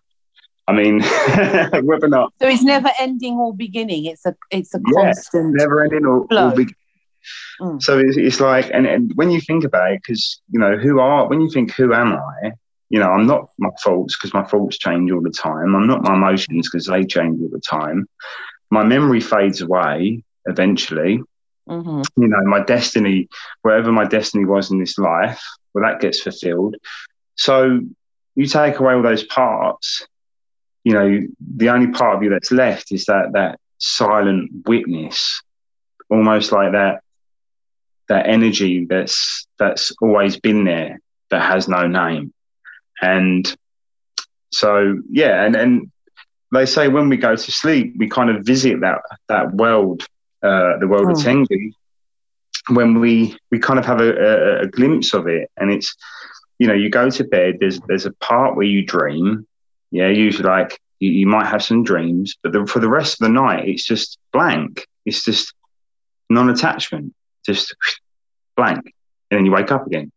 I mean, whether or not. So it's never ending or beginning. It's a it's a constant. Never ending or, or beginning. Mm. So it's, it's like, and, and when you think about it, because you know, who are when you think, who am I? You know, I'm not my faults because my faults change all the time. I'm not my emotions because they change all the time. My memory fades away eventually. Mm-hmm. You know, my destiny, wherever my destiny was in this life, well, that gets fulfilled. So you take away all those parts, you know, the only part of you that's left is that that silent witness, almost like that that energy that's that's always been there that has no name. And so yeah, and and they say when we go to sleep, we kind of visit that that world, uh, the world oh. of Tengri, when we we kind of have a, a, a glimpse of it, and it's you know you go to bed. There's there's a part where you dream, yeah, usually like you, you might have some dreams, but the, for the rest of the night, it's just blank. It's just non-attachment, just blank, and then you wake up again.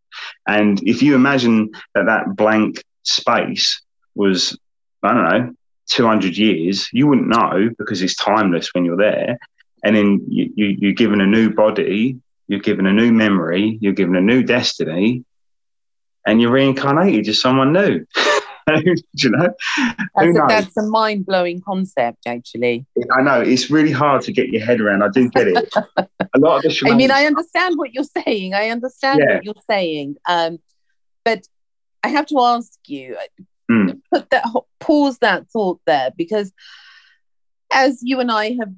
And if you imagine that that blank space was, I don't know, 200 years, you wouldn't know because it's timeless when you're there. And then you, you, you're given a new body, you're given a new memory, you're given a new destiny, and you're reincarnated as someone new. you know, that's a, that's a mind blowing concept, actually. I know it's really hard to get your head around. I do get it. a lot of the. I mean, I understand what you're saying. I understand yeah. what you're saying. Um, but I have to ask you, mm. put that pause that thought there because, as you and I have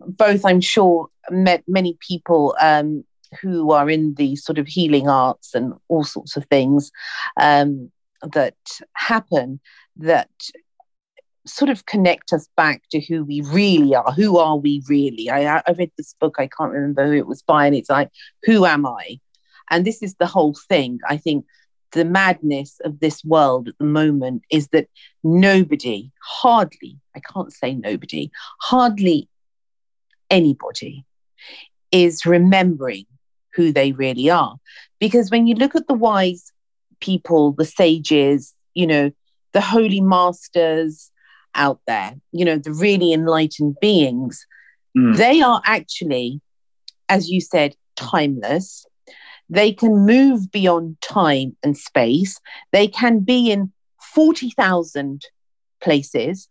both, I'm sure, met many people um, who are in the sort of healing arts and all sorts of things. Um, that happen that sort of connect us back to who we really are. Who are we really? I, I read this book, I can't remember who it was by, and it's like, who am I? And this is the whole thing. I think the madness of this world at the moment is that nobody, hardly, I can't say nobody, hardly anybody is remembering who they really are. Because when you look at the wise people, the sages, you know, the holy masters out there, you know, the really enlightened beings, mm. they are actually, as you said, timeless. They can move beyond time and space. They can be in 40,000 places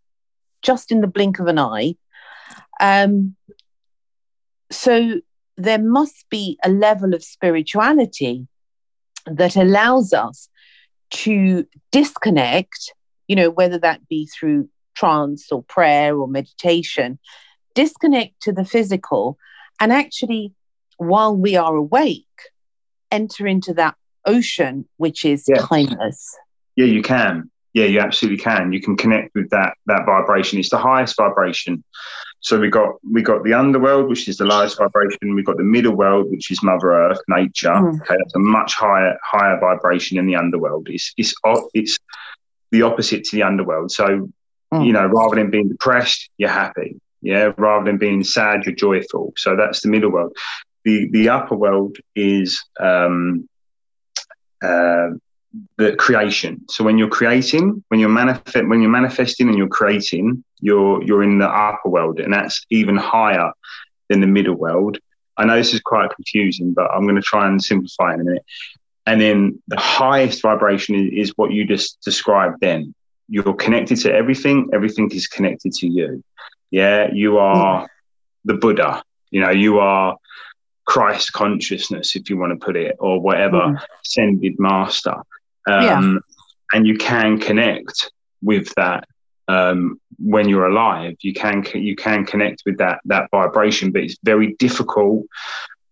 just in the blink of an eye. Um, so there must be a level of spirituality that allows us to disconnect, you know, whether that be through trance or prayer or meditation, disconnect to the physical and actually, while we are awake, enter into that ocean which is yeah. timeless. Yeah, you can. Yeah, you absolutely can. You can connect with that that vibration. It's the highest vibration. So we got we got the underworld, which is the lowest vibration. We've got the middle world, which is Mother Earth, nature. Mm. Okay, that's a much higher higher vibration in the underworld. It's it's it's the opposite to the underworld. So mm. you know, rather than being depressed, you're happy. Yeah, rather than being sad, you're joyful. So that's the middle world. The the upper world is um, uh, the creation. So when you're creating, when you're manifest, when you're manifesting and you're creating, you're you're in the upper world, and that's even higher than the middle world. I know this is quite confusing, but I'm going to try and simplify in a minute. And then the highest vibration is, is what you just described. Then you're connected to everything. Everything is connected to you. Yeah, you are the Buddha. You know, you are Christ consciousness, if you want to put it, or whatever mm. ascended master. Um, yeah. And you can connect with that um, when you're alive. You can you can connect with that that vibration, but it's very difficult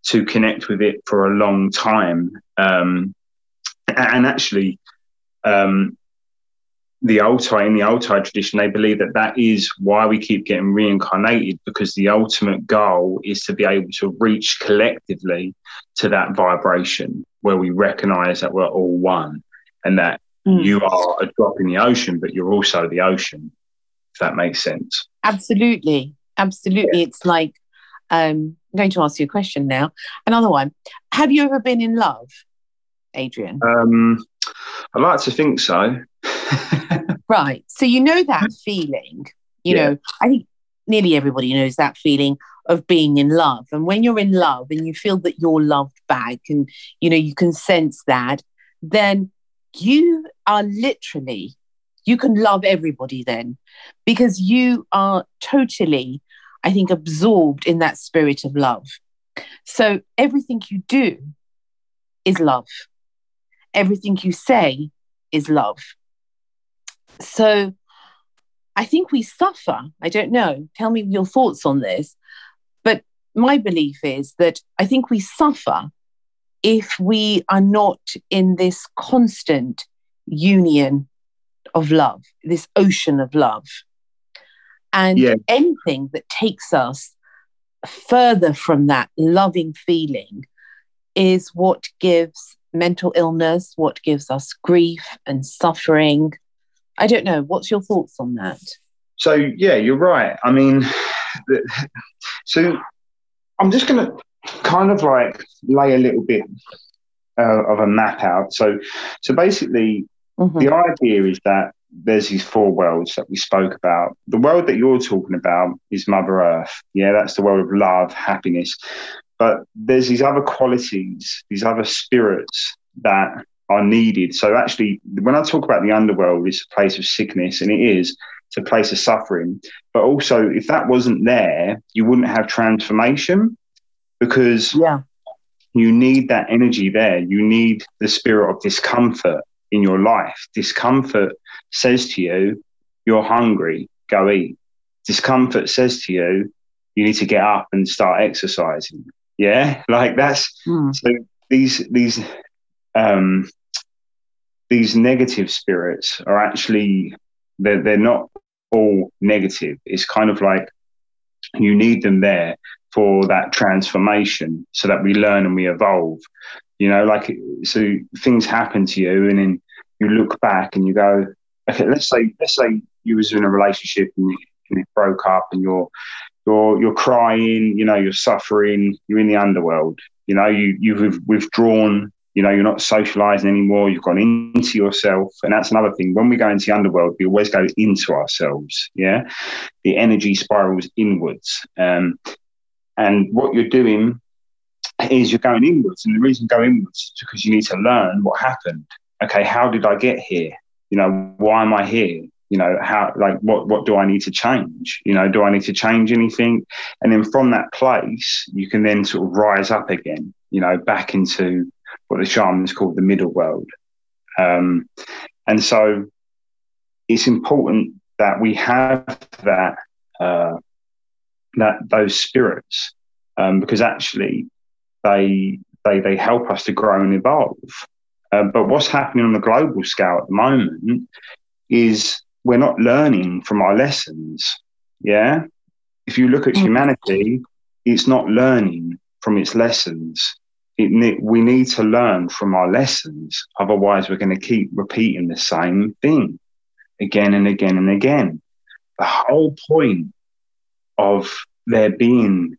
to connect with it for a long time. Um, and actually, um, the Altai in the Altai tradition, they believe that that is why we keep getting reincarnated because the ultimate goal is to be able to reach collectively to that vibration where we recognize that we're all one and that mm. you are a drop in the ocean, but you're also the ocean. If that makes sense. Absolutely, absolutely. Yeah. It's like um, I'm going to ask you a question now. Another one. Have you ever been in love, Adrian? Um, I like to think so. right. So you know that feeling. You yeah. know, I think nearly everybody knows that feeling of being in love. And when you're in love and you feel that you're loved back and you know you can sense that, then you are literally you can love everybody then because you are totally i think absorbed in that spirit of love so everything you do is love everything you say is love so I think we suffer. I don't know. Tell me your thoughts on this. But my belief is that I think we suffer if we are not in this constant union of love, this ocean of love. And yeah. anything that takes us further from that loving feeling is what gives mental illness, what gives us grief and suffering I don't know. What's your thoughts on that? So yeah, you're right. I mean, so I'm just going to kind of like lay a little bit uh, of a map out. So, so basically, mm-hmm. the idea is that there's these four worlds that we spoke about. The world that you're talking about is Mother Earth. Yeah, that's the world of love, happiness. But there's these other qualities, these other spirits that are needed. So actually, when I talk about the underworld, it's a place of sickness, and it is. It's a place of suffering. But also, if that wasn't there, you wouldn't have transformation because yeah. you need that energy there. You need the spirit of discomfort in your life. Discomfort says to you, you're hungry, go eat. Discomfort says to you, you need to get up and start exercising. Yeah, like that's mm. so these these um, these negative spirits are actually they're, they're not all negative it's kind of like you need them there for that transformation so that we learn and we evolve you know like so things happen to you and then you look back and you go okay let's say let's say you was in a relationship and you broke up and you're you're you're crying you know you're suffering you're in the underworld you know you you've withdrawn you know, you're not socializing anymore. You've gone into yourself. And that's another thing. When we go into the underworld, we always go into ourselves. Yeah. The energy spirals inwards. Um, and what you're doing is you're going inwards. And the reason go inwards is because you need to learn what happened. Okay, how did I get here? You know, why am I here? You know, how like what what do I need to change? You know, do I need to change anything? And then from that place, you can then sort of rise up again, you know, back into what the shamans call the middle world. Um, and so it's important that we have that uh, that those spirits um, because actually they they they help us to grow and evolve. Uh, but what's happening on the global scale at the moment is we're not learning from our lessons. Yeah, if you look at mm. humanity, it's not learning from its lessons. It, we need to learn from our lessons. Otherwise, we're going to keep repeating the same thing again and again and again. The whole point of there being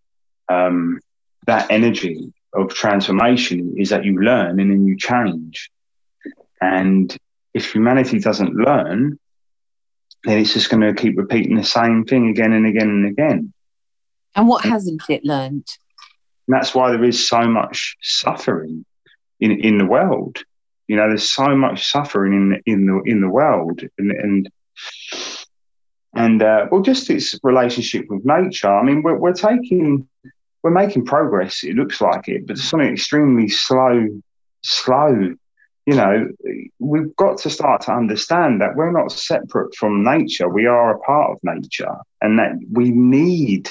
um, that energy of transformation is that you learn and then you change. And if humanity doesn't learn, then it's just going to keep repeating the same thing again and again and again. And what hasn't it learned? And that's why there is so much suffering in, in the world. You know, there's so much suffering in in the in the world, and and and uh, well, just its relationship with nature. I mean, we're, we're taking, we're making progress. It looks like it, but it's something extremely slow, slow. You know, we've got to start to understand that we're not separate from nature. We are a part of nature, and that we need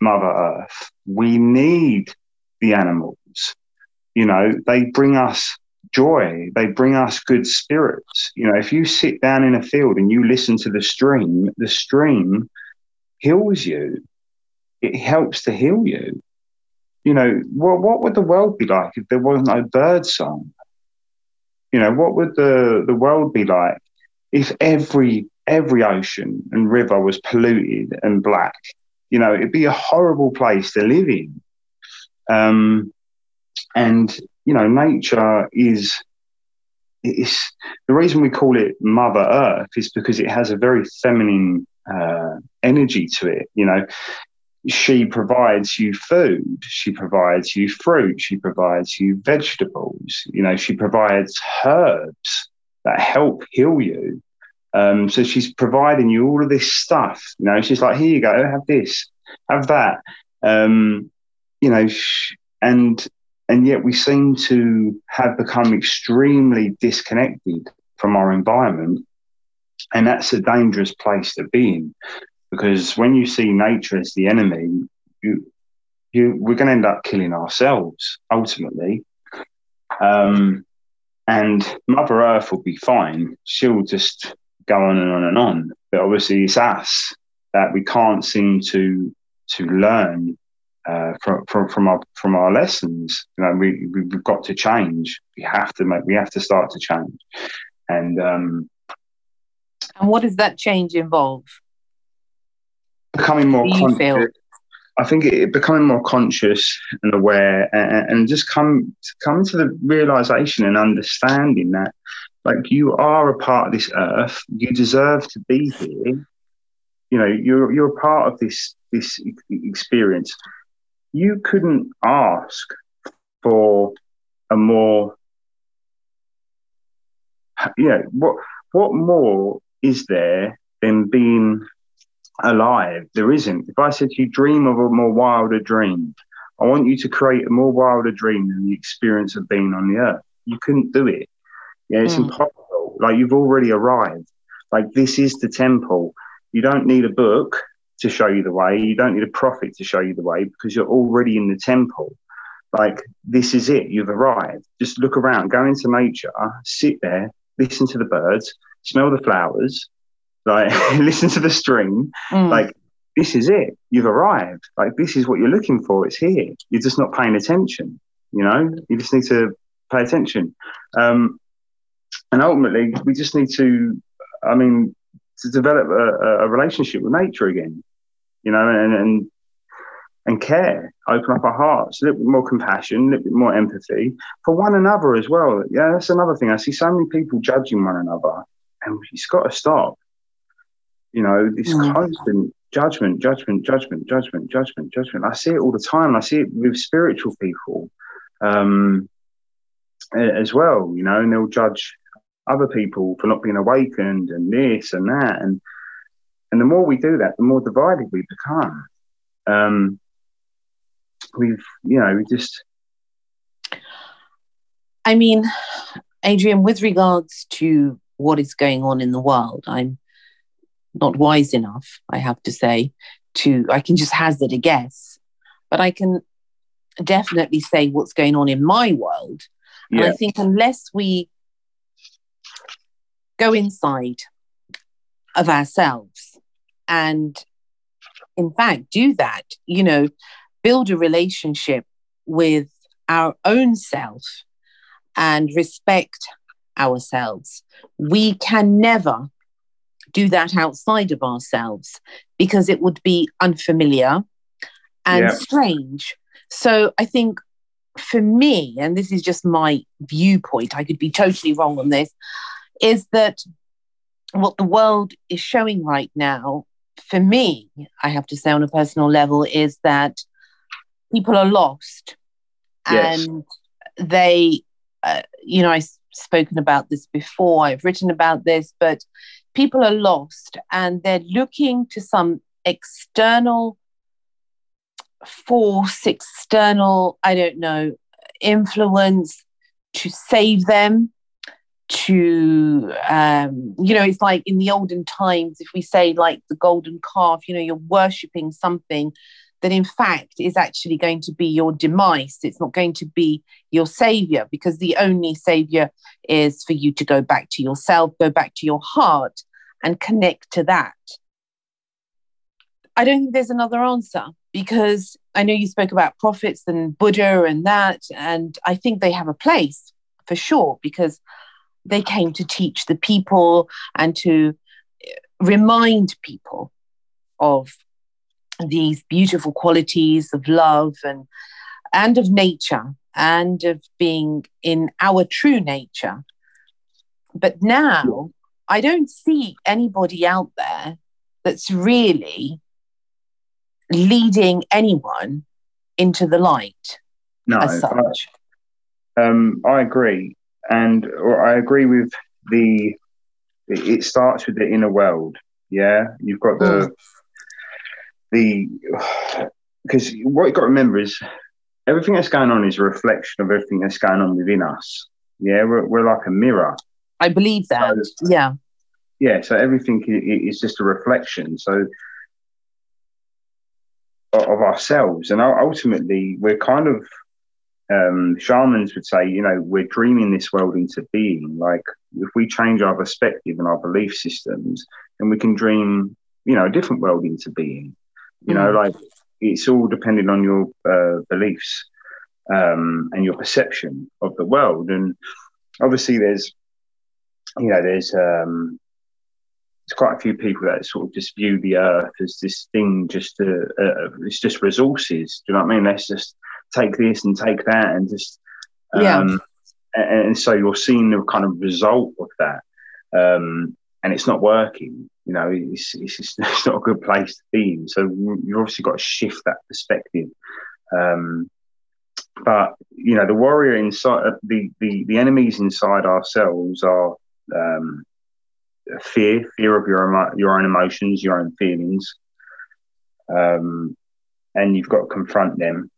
Mother Earth. We need the animals. You know, they bring us joy. They bring us good spirits. You know, if you sit down in a field and you listen to the stream, the stream heals you. It helps to heal you. You know, what what would the world be like if there was no bird song? You know, what would the, the world be like if every every ocean and river was polluted and black you know, it'd be a horrible place to live in. Um, and you know, nature is is the reason we call it Mother Earth is because it has a very feminine uh, energy to it. You know, she provides you food, she provides you fruit, she provides you vegetables. You know, she provides herbs that help heal you. Um, so she's providing you all of this stuff. You know, she's like, here you go, have this, have that. Um, you know, and and yet we seem to have become extremely disconnected from our environment, and that's a dangerous place to be in because when you see nature as the enemy, you you we're going to end up killing ourselves ultimately. Um, and Mother Earth will be fine. She'll just go on and on and on. But obviously, it's us that we can't seem to to learn uh, from, from from our from our lessons. You know, we we've got to change. We have to make. We have to start to change. And um, and what does that change involve? Becoming more conscious. I think it, becoming more conscious and aware, and, and just come come to the realization and understanding that like you are a part of this earth. You deserve to be here. You know, you're you're a part of this this experience. You couldn't ask for a more you know what what more is there than being alive there isn't if i said to you dream of a more wilder dream i want you to create a more wilder dream than the experience of being on the earth you couldn't do it yeah, it's mm. impossible. Like you've already arrived. Like this is the temple. You don't need a book to show you the way. You don't need a prophet to show you the way because you're already in the temple. Like this is it. You've arrived. Just look around, go into nature, sit there, listen to the birds, smell the flowers, like listen to the stream. Mm. Like this is it. You've arrived. Like this is what you're looking for. It's here. You're just not paying attention. You know, you just need to pay attention. Um, and ultimately, we just need to, I mean, to develop a, a relationship with nature again, you know, and, and and care, open up our hearts, a little bit more compassion, a little bit more empathy for one another as well. Yeah, that's another thing. I see so many people judging one another, and it's got to stop. You know, this mm. constant judgment, judgment, judgment, judgment, judgment, judgment. I see it all the time. I see it with spiritual people um, as well, you know, and they'll judge other people for not being awakened and this and that. And and the more we do that, the more divided we become. Um, we've, you know, we just. I mean, Adrian, with regards to what is going on in the world, I'm not wise enough, I have to say, to, I can just hazard a guess, but I can definitely say what's going on in my world. Yeah. And I think unless we go inside of ourselves and, in fact, do that, you know, build a relationship with our own self and respect ourselves. We can never do that outside of ourselves because it would be unfamiliar and yeah. strange. So I think for me, and this is just my viewpoint, I could be totally wrong on this, is that what the world is showing right now, for me, I have to say on a personal level, is that people are lost yes. and they, uh, you know, I've spoken about this before, I've written about this, but people are lost and they're looking to some external force, external, I don't know, influence to save them to um, you know it's like in the olden times if we say like the golden calf you know you're worshipping something that in fact is actually going to be your demise. It's not going to be your savior because the only savior is for you to go back to yourself go back to your heart and connect to that. I don't think there's another answer because i know you spoke about prophets and buddha and that and i think they have a place for sure because they came to teach the people and to remind people of these beautiful qualities of love and and of nature and of being in our true nature but now i don't see anybody out there that's really leading anyone into the light no as such. I, um, I agree and I agree with the. It starts with the inner world. Yeah, you've got the mm. the because what you got to remember is everything that's going on is a reflection of everything that's going on within us. Yeah, we're, we're like a mirror. I believe that. So, yeah. Yeah. So everything is just a reflection. So of ourselves, and ultimately, we're kind of um, shamans would say, you know, we're dreaming this world into being. Like, if we change our perspective and our belief systems, then we can dream, you know, a different world into being. You mm. know, like it's all depending on your uh, beliefs um, and your perception of the world. And obviously, there's, you know, there's um, there's quite a few people that sort of just view the earth as this thing, just uh, uh, it's just resources. Do you know what I mean? Let's just take this and take that and just um, yeah. And, and, so you're seeing the kind of result of that, um, and it's not working. You know, it's, it's, just, it's not a good place to be in. So you've obviously got to shift that perspective. Um, but you know, the warrior inside, uh, the, the the enemies inside ourselves are um, fear, fear of your your own emotions, your own feelings, um, and you've got to confront them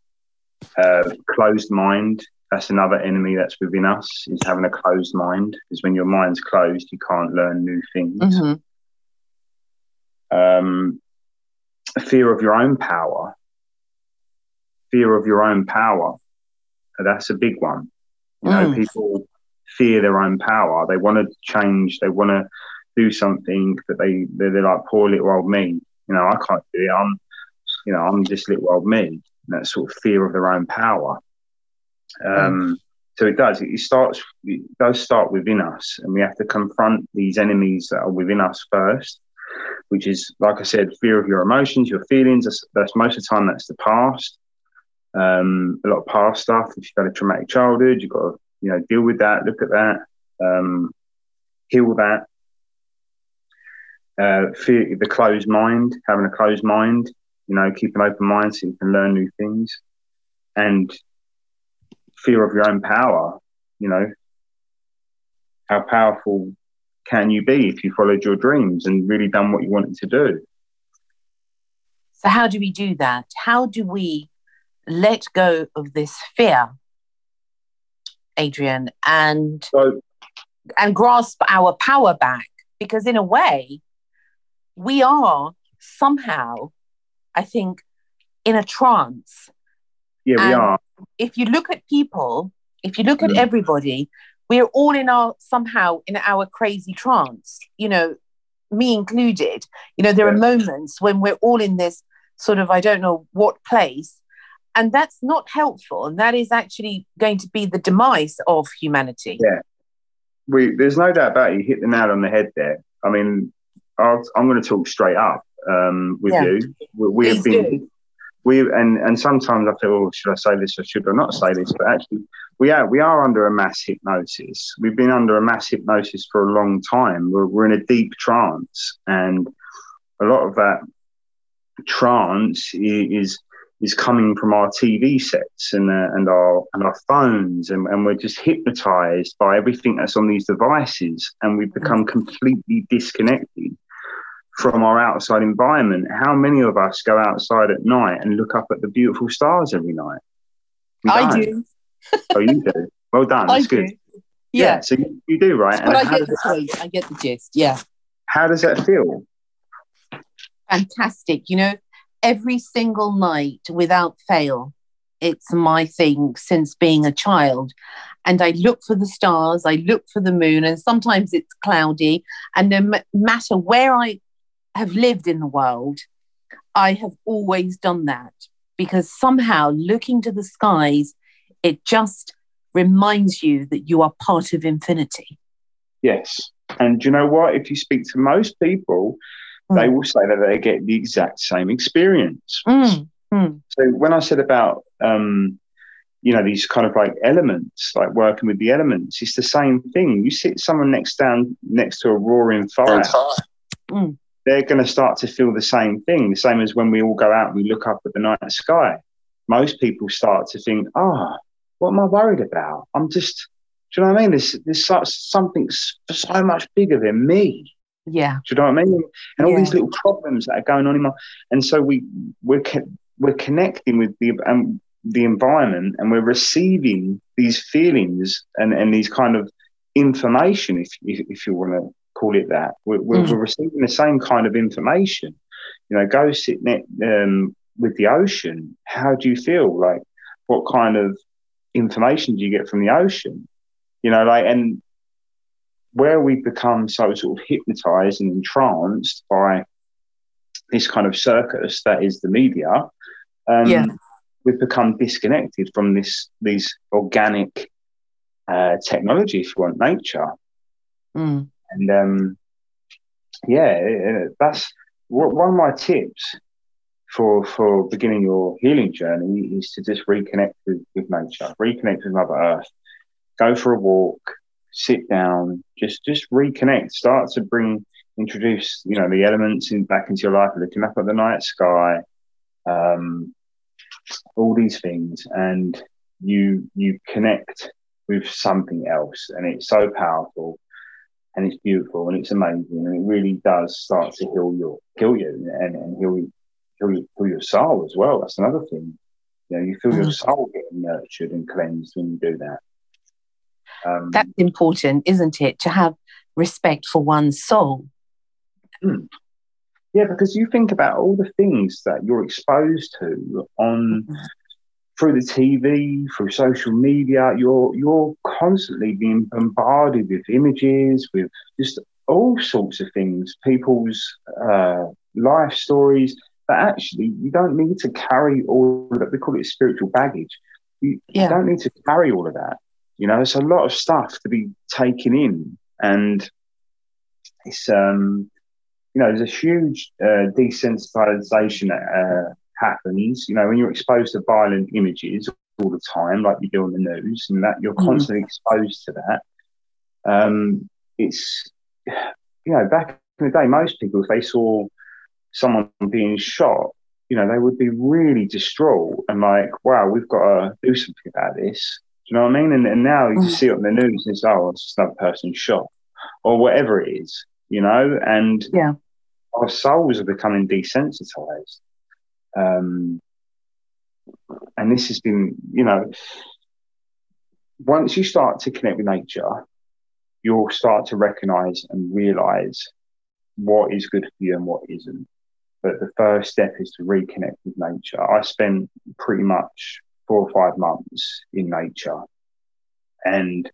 uh, closed mind. That's another enemy that's within us is having a closed mind. Because when your mind's closed, you can't learn new things. Mm-hmm. Um, fear of your own power. Fear of your own power. That's a big one. You know, mm. people fear their own power. They want to change. They want to do something that they they're, they're like poor little old me. You know, I can't do it. I'm, you know, I'm just little old me that sort of fear of their own power. Um, mm. So it does. It starts. It does start within us, and we have to confront these enemies that are within us first, which is, like I said, fear of your emotions, your feelings. That's, that's most of the time that's the past. Um, a lot of past stuff. If you've had a traumatic childhood, you've got to you know deal with that. Look at that. Um, heal that. Uh, fear, the closed mind, having a closed mind, you know, keep an open mind so you can learn new things and fear of your own power, you know, how powerful can you be if you followed your dreams and really done what you wanted to do? So, how do we do that? How do we let go of this fear, Adrian, and So and grasp our power back because in a way we are somehow i think in a trance yeah, we are. if you look at people if you look at Mm. everybody we're all in our somehow in our crazy trance you know me included you know there are moments when we're all in this sort of i don't know what place and that's not helpful and that is actually going to be the demise of humanity Yeah. we there's no doubt about it. You hit the nail on the head there. I mean, I'll, I'm going to talk straight up um, with Yeah. you. We, we have been. We and and sometimes I feel, oh, should I say this or should I not say this? But actually, we are we are under a mass hypnosis. We've been under a mass hypnosis for a long time. We're, we're in a deep trance, and a lot of that trance is is coming from our TV sets and uh, and our and our phones, and, and we're just hypnotized by everything that's on these devices, and we've become completely disconnected from our outside environment. How many of us go outside at night and look up at the beautiful stars every night? I don't. Oh, you do. Well done. That's good. do. Yeah, So you, you do right. but I get the point. I get the gist. Yeah, how does that feel? fantastic. You know, every single night without fail, it's my thing since being a child. And I look for the stars, I look for the moon, and sometimes it's cloudy. And no ma- matter where I have lived in the world, I have always done that because somehow looking to the skies, it just reminds you that you are part of infinity. Yes. And do you know what? If you speak to most people, they Mm. will say that they get the exact same experience. Mm, mm, So when I said about um, you know these kind of like elements, like working with the elements, it's the same thing. You sit someone next down next to a roaring fire, Mm. They're going to start to feel the same thing. The same as when we all go out and we look up at the night sky. Most people start to think, "Ah, what am I worried about? I'm just." Do you know what I mean? There's, there's such, something so much bigger than me. yeah. Do you know what I mean? And all Yeah. these little problems that are going on in my, and so we we're we're connecting with the um, the environment, and we're receiving these feelings and and these kind of information, if if, if you want to call it that. We're, we're, Mm. we're receiving the same kind of information. You know, go sit ne- um, with the ocean. How do you feel? Like, what kind of information do you get from the ocean? You know, like and where we've become so sort of hypnotized and entranced by this kind of circus that is the media, um, Yeah. we've become disconnected from this these organic uh, technology, if you want, nature. Mm. And um, yeah, that's one one of my tips for for beginning your healing journey is to just reconnect with, with nature, reconnect with Mother Earth, go for a walk, sit down, just just reconnect, start to bring introduce you know the elements in back into your life, looking up at the night sky, um, all these things, and you you connect with something else, and it's so powerful and it's beautiful and it's amazing and it really does start to heal your heal you and, and heal, heal, your- heal your soul as well. That's another thing. You know, you feel your Mhm. soul getting nurtured and cleansed when you do that. Um, That's important, isn't it? To have respect for one's soul. yeah, because you think about all the things that you're exposed to on through the TV, through social media. You're you're constantly being bombarded with images, with just all sorts of things, people's uh, life stories. But actually you don't need to carry all of that. We call it spiritual baggage. You, you don't need to carry all of that. You know, it's a lot of stuff to be taken in, and it's um, you know, there's a huge uh, desensitization uh, happens. You know, when you're exposed to violent images all the time, like you do on the news, and that you're Mhm. constantly exposed to that. Um, it's you know, back in the day, most people, if they saw someone being shot, you know, they would be really distraught and like, wow, we've got to do something about this. Do you know what I mean? And, and now you Mm. see it on the news and it's, oh, it's just another person shot or whatever it is, you know? And Yeah. our souls are becoming desensitized. Um, and this has been, you know, once you start to connect with nature, you'll start to recognize and realize what is good for you and what isn't. But the first step is to reconnect with nature. I spent pretty much four or five months in nature. And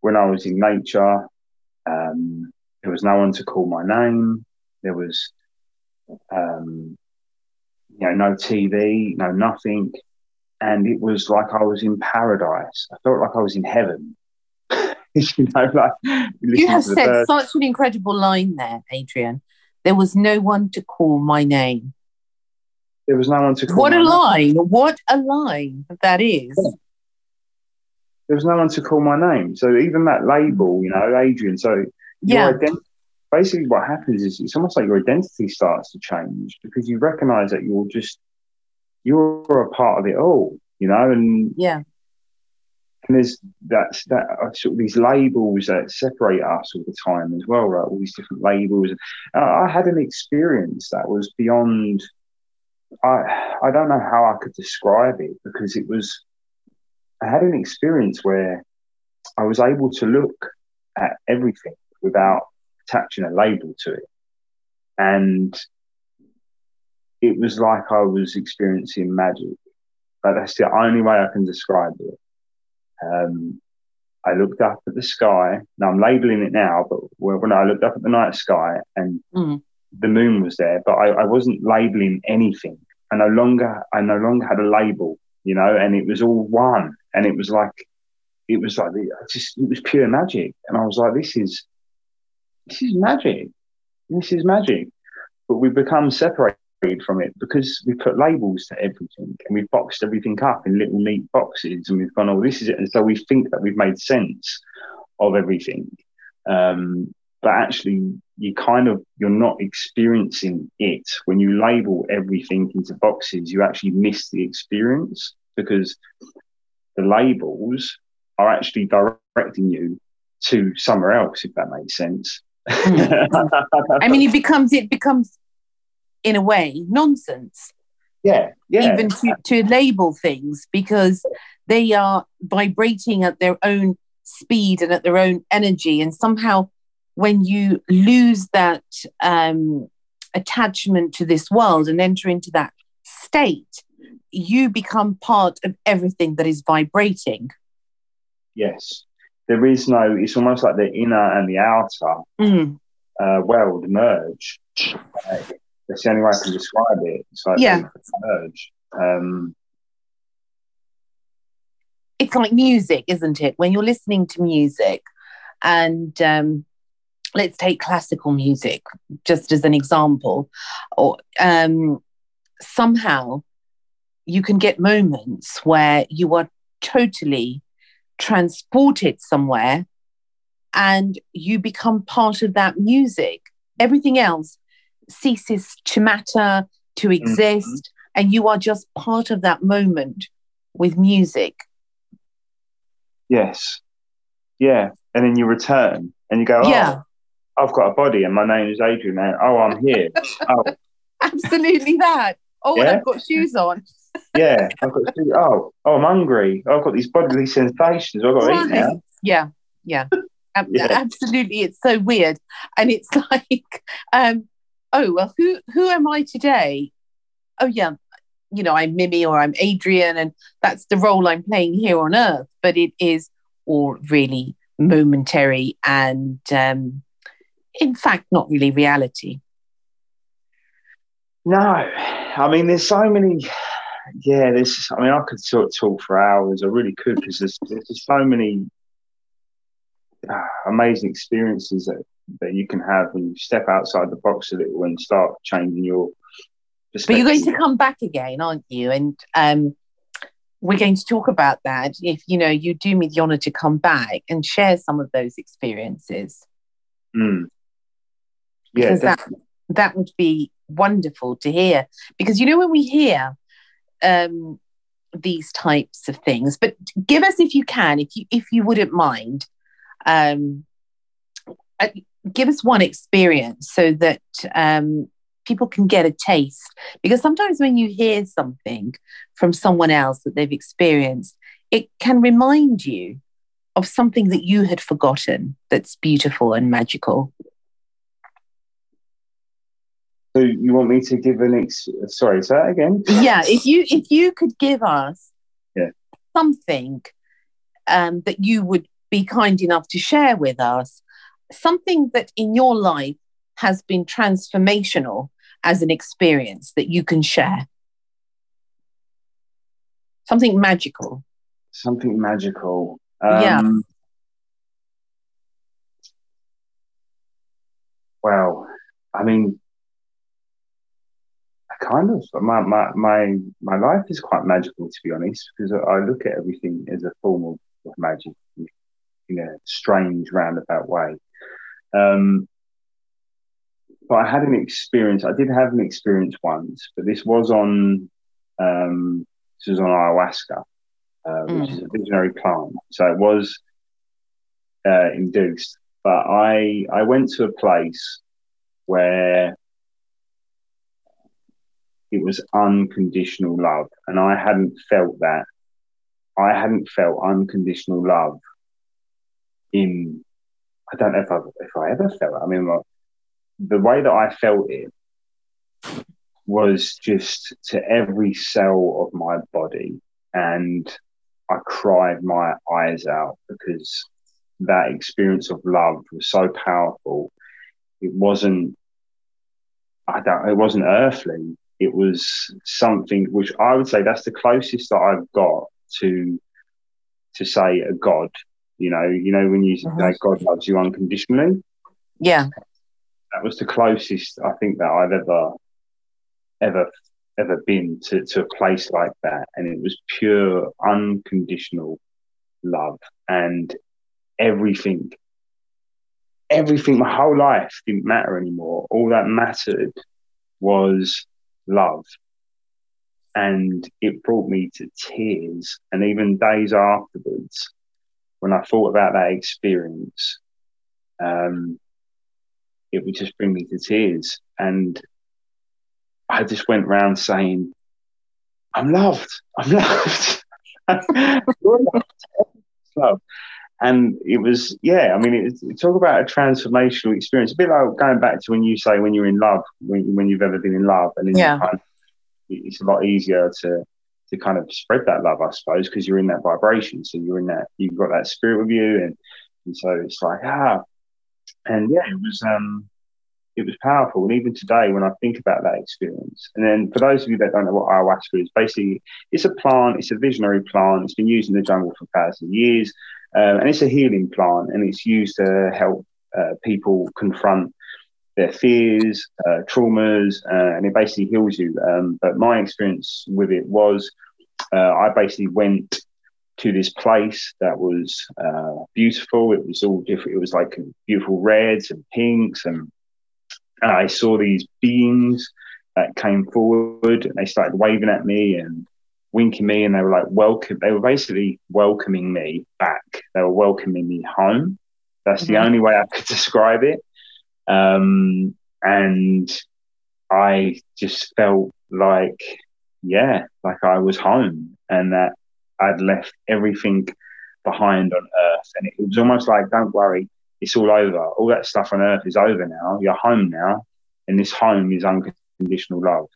when I was in nature, um, there was no one to call my name. There was, um, you know, no TV, no nothing. And it was like I was in paradise. I felt like I was in heaven. you know, like you have said such an incredible line there, Adrian. There was no one to call my name. There was no one to call. What a line! Name. What a line that is. Yeah. There was no one to call my name. So even that label, you know, Adrian. So yeah. Ident- basically, what happens is it's almost like your identity starts to change because you recognise that you're just you're a part of it all, you know, and yeah. And there's that's that uh, sort of these labels that separate us all the time as well, right? All these different labels. I had an experience that was beyond. I I don't know how I could describe it because it was. I had an experience where I was able to look at everything without attaching a label to it, and it was like I was experiencing magic. But that's the only way I can describe it. Um, I looked up at the sky. Now I'm labeling it now, but when I looked up at the night sky and mm. the moon was there, but I, I, wasn't labeling anything. I no longer, I no longer had a label, you know, and it was all one. And it was like, it was like, just, it was pure magic. And I was like, this is, this is magic. This is magic. But we become separated from it because we put labels to everything and we've boxed everything up in little neat boxes and we've gone, oh, this is it. And so we think that we've made sense of everything. Um, but actually, you kind of you're not experiencing it when you label everything into boxes. You actually miss the experience because the labels are actually directing you to somewhere else, if that makes sense. I mean, it becomes it becomes in a way nonsense. Yeah, yeah. Even to, to label things because they are vibrating at their own speed and at their own energy. And somehow, when you lose that um, attachment to this world and enter into that state, you become part of everything that is vibrating. Yes. There is no, it's almost like the inner and the outer mm. uh, world merge. That's the only way I can describe it. It's like yeah. merge. Um, it's like music, isn't it? When you're listening to music, and um, let's take classical music just as an example, or um, somehow you can get moments where you are totally transported somewhere and you become part of that music. Everything else ceases to matter, to mm-hmm. exist, mm-hmm. and you are just part of that moment with music. Yes. Yeah. And then you return and you go, oh, yeah. I've got a body and my name is Adrian. Oh, I'm here. oh. Absolutely that. Oh, yeah? I've got shoes on. Yeah, I've got shoes. Oh, oh, I'm hungry. I've got these bodily sensations. I've got to eat now. Yeah, yeah. yeah. Absolutely. It's so weird. And it's like, um, oh well who who am i today oh yeah you know i'm mimi or i'm adrian and that's the role i'm playing here on earth but it is all really momentary and um, in fact not really reality no i mean there's so many yeah there's i mean i could talk, talk for hours. I really could because there's, there's so many uh, amazing experiences that that you can have when you step outside the box a little and start changing your but you're going to come back again aren't you? And um, we're going to talk about that if you know you do me the honor to come back and share some of those experiences. Mm. yeah that, that would be wonderful to hear. Because you know when we hear um, these types of things but give us if you can if you if you wouldn't mind um, uh, give us one experience so that um, people can get a taste. Because sometimes when you hear something from someone else that they've experienced, it can remind you of something that you had forgotten that's beautiful and magical. So you want me to give an ex- sorry, say that again? Yeah, if you if you could give us yeah. something um, that you would be kind enough to share with us, something that in your life has been transformational as an experience that you can share. Something magical. Something magical. Um, yeah. Well, I mean, kind of my, my my my life is quite magical to be honest because I look at everything as a form of, magic in a strange roundabout way. Um, but I had an experience. I did have an experience once, but this was on um, this was on ayahuasca, uh, mm. which is a visionary plant. So it was uh, induced. But I I went to a place where it was unconditional love. And I hadn't felt that. I hadn't felt unconditional love in, I don't know if I, if I ever felt it. I mean, like, the way that I felt it was just to every cell of my body. And I cried my eyes out because that experience of love was so powerful. It wasn't, I don't, it wasn't earthly it was something which I would say that's the closest that I've got to to say a God. You know, you know when you mm-hmm. say God loves you unconditionally. Yeah, that was the closest I think that I've ever ever ever been to, to a place like that, and it was pure unconditional love, and everything, everything, my whole life didn't matter anymore. All that mattered was love. And it brought me to tears. And even days afterwards, when I thought about that experience, um, it would just bring me to tears. And I just went around saying, I'm loved. I'm loved. You're loved and it was yeah i mean it's, talk about a transformational experience. A bit like going back to when you say when you're in love when, when you've ever been in love and yeah. kind of, it's a lot easier to to kind of spread that love i suppose because you're in that vibration. So you're in that you've got that spirit with you and, and so it's like ah. And yeah it was um it was powerful. And even today when i think about that experience and then for those of you that don't know what ayahuasca is basically it's a plant it's a visionary plant. It's been used in the jungle for thousands of years um, and it's a healing plant and it's used to help uh, people confront their fears, uh, traumas, uh, and it basically heals you. Um, but my experience with it was uh, I basically went to this place that was uh, beautiful. It was all different. It was like beautiful reds and pinks, and I saw these beings that came forward and they started waving at me and winking me and they were like welcome they were basically welcoming me back. They were welcoming me home. That's mm-hmm. the only way i could describe it. Um, and i just felt like yeah like i was home and that i'd left everything behind on earth. And it was almost like don't worry it's all over. All that stuff on earth is over now. You're home now. And this home is unconditional love.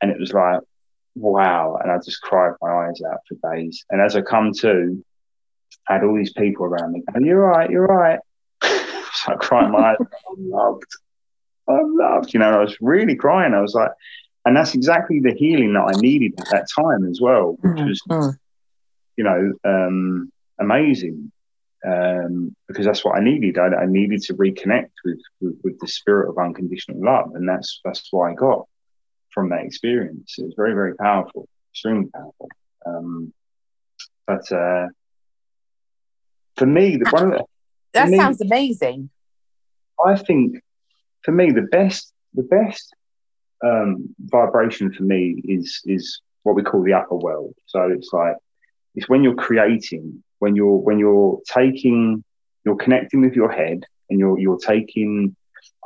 And it was like wow. And I just cried my eyes out for days. And as I come to, I had all these people around me going, You're right, you're right. so I cried my eyes I'm loved. I'm loved. You know, I was really crying. I was like, and that's exactly the healing that I needed at that time as well, which was, mm-hmm. you know, um, amazing. Um, because that's what I needed. I, I needed to reconnect with, with, with the spirit of unconditional love, and that's that's what I got from that experience. It was very, very powerful, extremely powerful. Um, but uh, for me, the one that, that me, sounds amazing. I think for me, the best, the best um, vibration for me is is what we call the upper world. So it's like it's when you're creating, when you're when you're taking, you're connecting with your head, and you're you're taking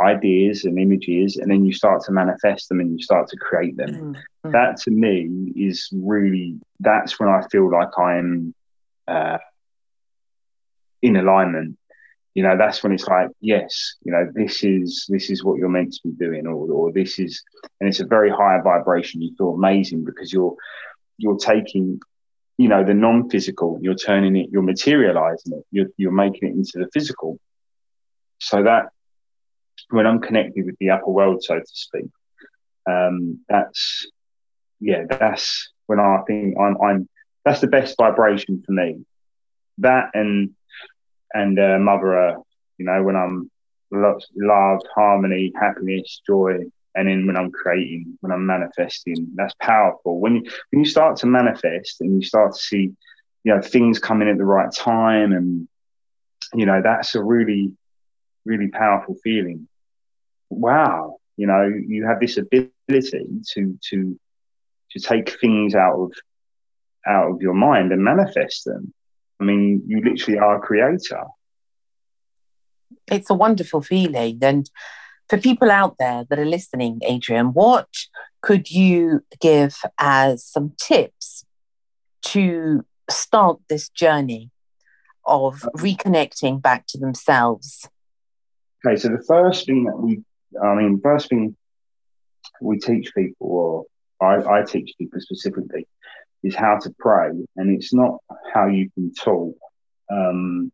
ideas and images and then you start to manifest them and you start to create them mm-hmm. that to me is really that's when i feel like i'm uh, in alignment, you know, that's when it's like, yes, you know, this is this is what you're meant to be doing, or or this is, and it's a very high vibration. You feel amazing because you're you're taking, you know, the non-physical, you're turning it, you're materializing it, you're you're making it into the physical. So that when I'm connected with the upper world, so to speak, um, that's yeah, that's when I think I'm I'm that's the best vibration for me. That and and uh, Mother Earth, you know, when I'm love, love, harmony, happiness, joy, and then when I'm creating, when I'm manifesting, that's powerful. When you when you start to manifest and you start to see, you know, things coming at the right time, and you know, that's a really, really powerful feeling. Wow, you know, you have this ability to to to take things out of out of your mind and manifest them. I mean, you literally are a creator. It's a wonderful feeling. And for people out there that are listening, Adrian, what could you give as some tips to start this journey of reconnecting back to themselves? Okay, so the first thing that we, I mean, first thing we teach people, or I, I teach people specifically, is how to pray, and it's not how you can talk. Um,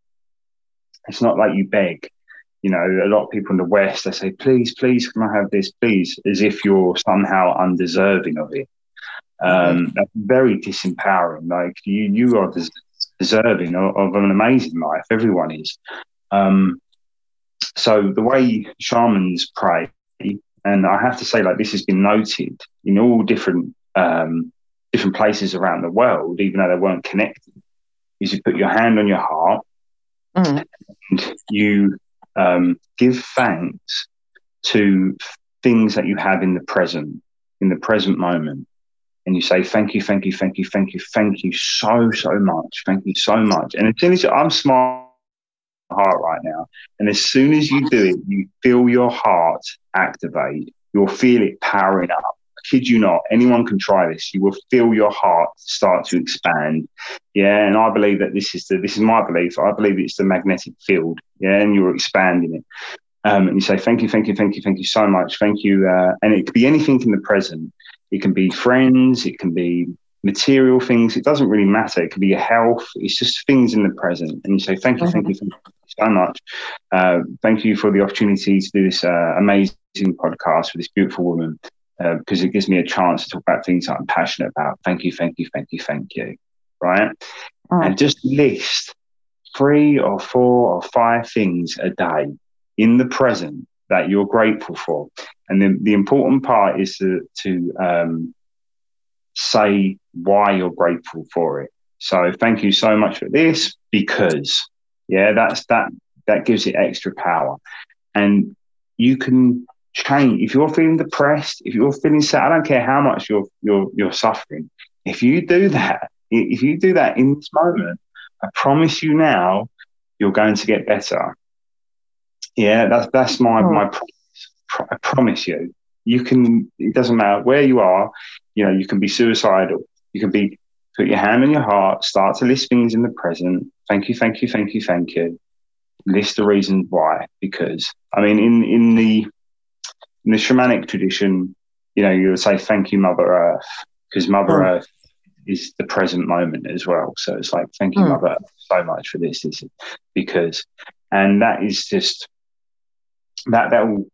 it's not like you beg. You know, a lot of people in the West they say, "Please, please, can I have this, please?" As if you're somehow undeserving of it. Um, mm-hmm. That's very disempowering. Like you, you are des- deserving of, of, an amazing life. Everyone is. Um, so the way shamans pray, and I have to say, like this has been noted in all different um, different places around the world, even though they weren't connected, is you put your hand on your heart mm. and you um, give thanks to things that you have in the present, in the present moment. And you say, thank you, thank you, thank you, thank you, thank you so, so much. Thank you so much. And as soon as I'm smiling heart right now, and as soon as you do it, you feel your heart activate. You'll feel it powering up I kid you not, anyone can try this. You will feel your heart start to expand. Yeah. And I believe that this is the, this is my belief. I believe it's the magnetic field. Yeah. And you're expanding it. Um, and you say, thank you, thank you, thank you, thank you so much. Thank you. Uh, and it could be anything in the present. It can be friends. It can be material things. It doesn't really matter. It could be your health. It's just things in the present. And you say, thank you, thank you, thank you so much. Uh, thank you for the opportunity to do this uh, amazing podcast with this beautiful woman because uh, it gives me a chance to talk about things that I'm passionate about. Thank you, thank you, thank you, thank you. Right. And just list three or four or five things a day in the present that you're grateful for. And then the important part is to, to um, say why you're grateful for it. So thank you so much for this because, yeah, that's that that gives it extra power. And you can change. If you're feeling depressed, if you're feeling sad, I don't care how much you're you're you're suffering. If you do that, if you do that in this moment, I promise you now, you're going to get better. Yeah, that's that's my oh. my promise. I promise you. You can. It doesn't matter where you are. You know, you can be suicidal. You can be. Put your hand on your heart. Start to list things in the present. Thank you. Thank you. Thank you. Thank you. List the reasons why. Because I mean, in in the in the shamanic tradition, you know, you would say thank you, Mother Earth, because Mother oh. Earth is the present moment as well. So it's like thank you, mm. Mother Earth, so much for this. This is because, and that is just that that will,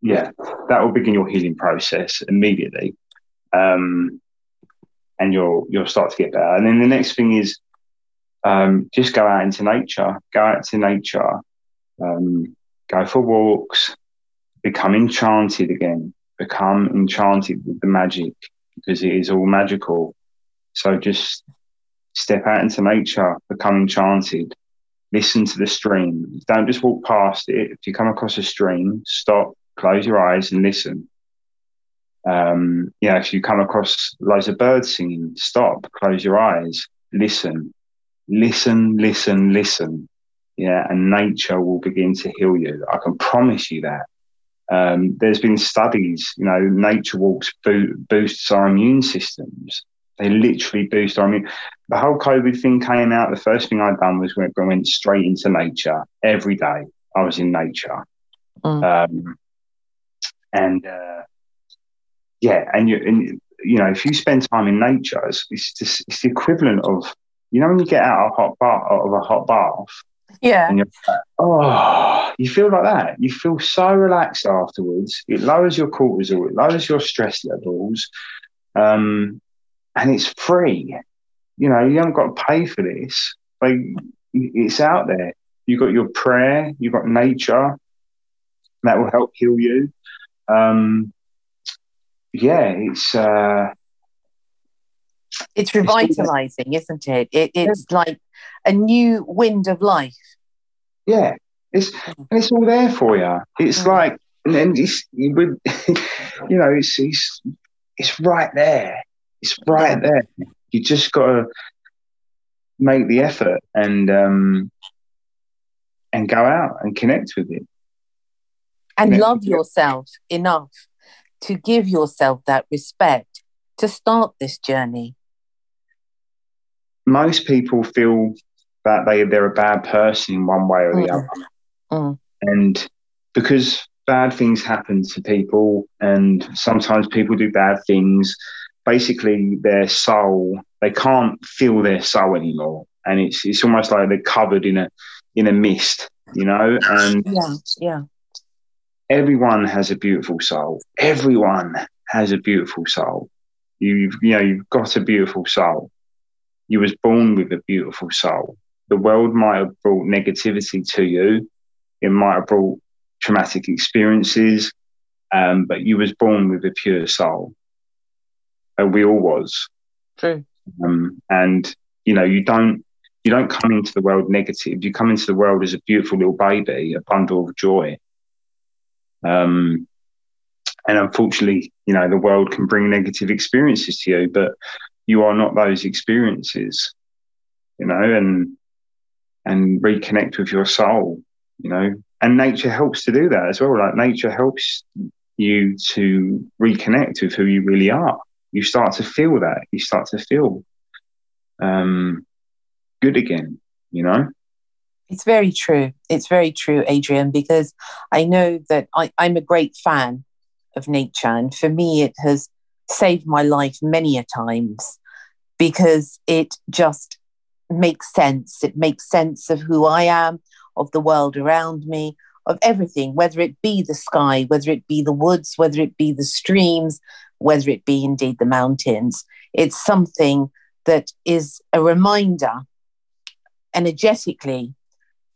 yeah, that will begin your healing process immediately, um, and you'll you'll start to get better. And then the next thing is um, just go out into nature, go out to nature, um, go for walks, become enchanted again, become enchanted with the magic because it is all magical. So just step out into nature, become enchanted, listen to the stream. Don't just walk past it. If you come across a stream, stop, close your eyes and listen. Um, yeah, if you come across loads of birds singing, stop, close your eyes, listen, listen, listen, listen. Yeah, and nature will begin to heal you. I can promise you that. Um, there's been studies, you know, nature walks bo- boosts our immune systems. They literally boost. our immune. the whole COVID thing came out. The first thing I'd done was went, went straight into nature every day. I was in nature. Mm. Um, and uh, yeah, and you, and you know, if you spend time in nature, it's, it's just it's the equivalent of you know when you get out of a hot bath of a hot bath. Yeah. And you're like, oh, you feel like that. You feel so relaxed afterwards. It lowers your cortisol. It lowers your stress levels. Um, and it's free. You know, you haven't got to pay for this. Like it's out there. You've got your prayer. You've got nature that will help heal you. Um, yeah, it's uh, it's revitalizing, it's, isn't it? it it's yeah. like a new wind of life. Yeah, it's and it's all there for you. It's mm. like and then it's you, you know it's it's it's right there. It's right there. You just got to make the effort and um and go out and connect with it and connect love yourself enough to give yourself that respect to start this journey? Most people feel that they, they're a bad person in one way or the mm. other. Mm. And because bad things happen to people, and sometimes people do bad things, basically their soul, they can't feel their soul anymore. And it's, it's almost like they're covered in a, in a mist, you know? And yeah, yeah everyone has a beautiful soul. Everyone has a beautiful soul. You've you know you've got a beautiful soul. You was born with a beautiful soul. The world might have brought negativity to you. It might have brought traumatic experiences, um, but you was born with a pure soul. And we all was. True. Um, and you know you don't you don't come into the world negative. You come into the world as a beautiful little baby, a bundle of joy. Um, and unfortunately, you know, the world can bring negative experiences to you, but you are not those experiences, you know, and and reconnect with your soul, you know. And nature helps to do that as well. Like nature helps you to reconnect with who you really are. You start to feel that. You start to feel um, good again, you know. It's very true. It's very true, Adrian, because I know that I, I'm a great fan of nature. And for me, it has saved my life many a times because it just makes sense. It makes sense of who I am, of the world around me, of everything, whether it be the sky, whether it be the woods, whether it be the streams, whether it be indeed the mountains. It's something that is a reminder energetically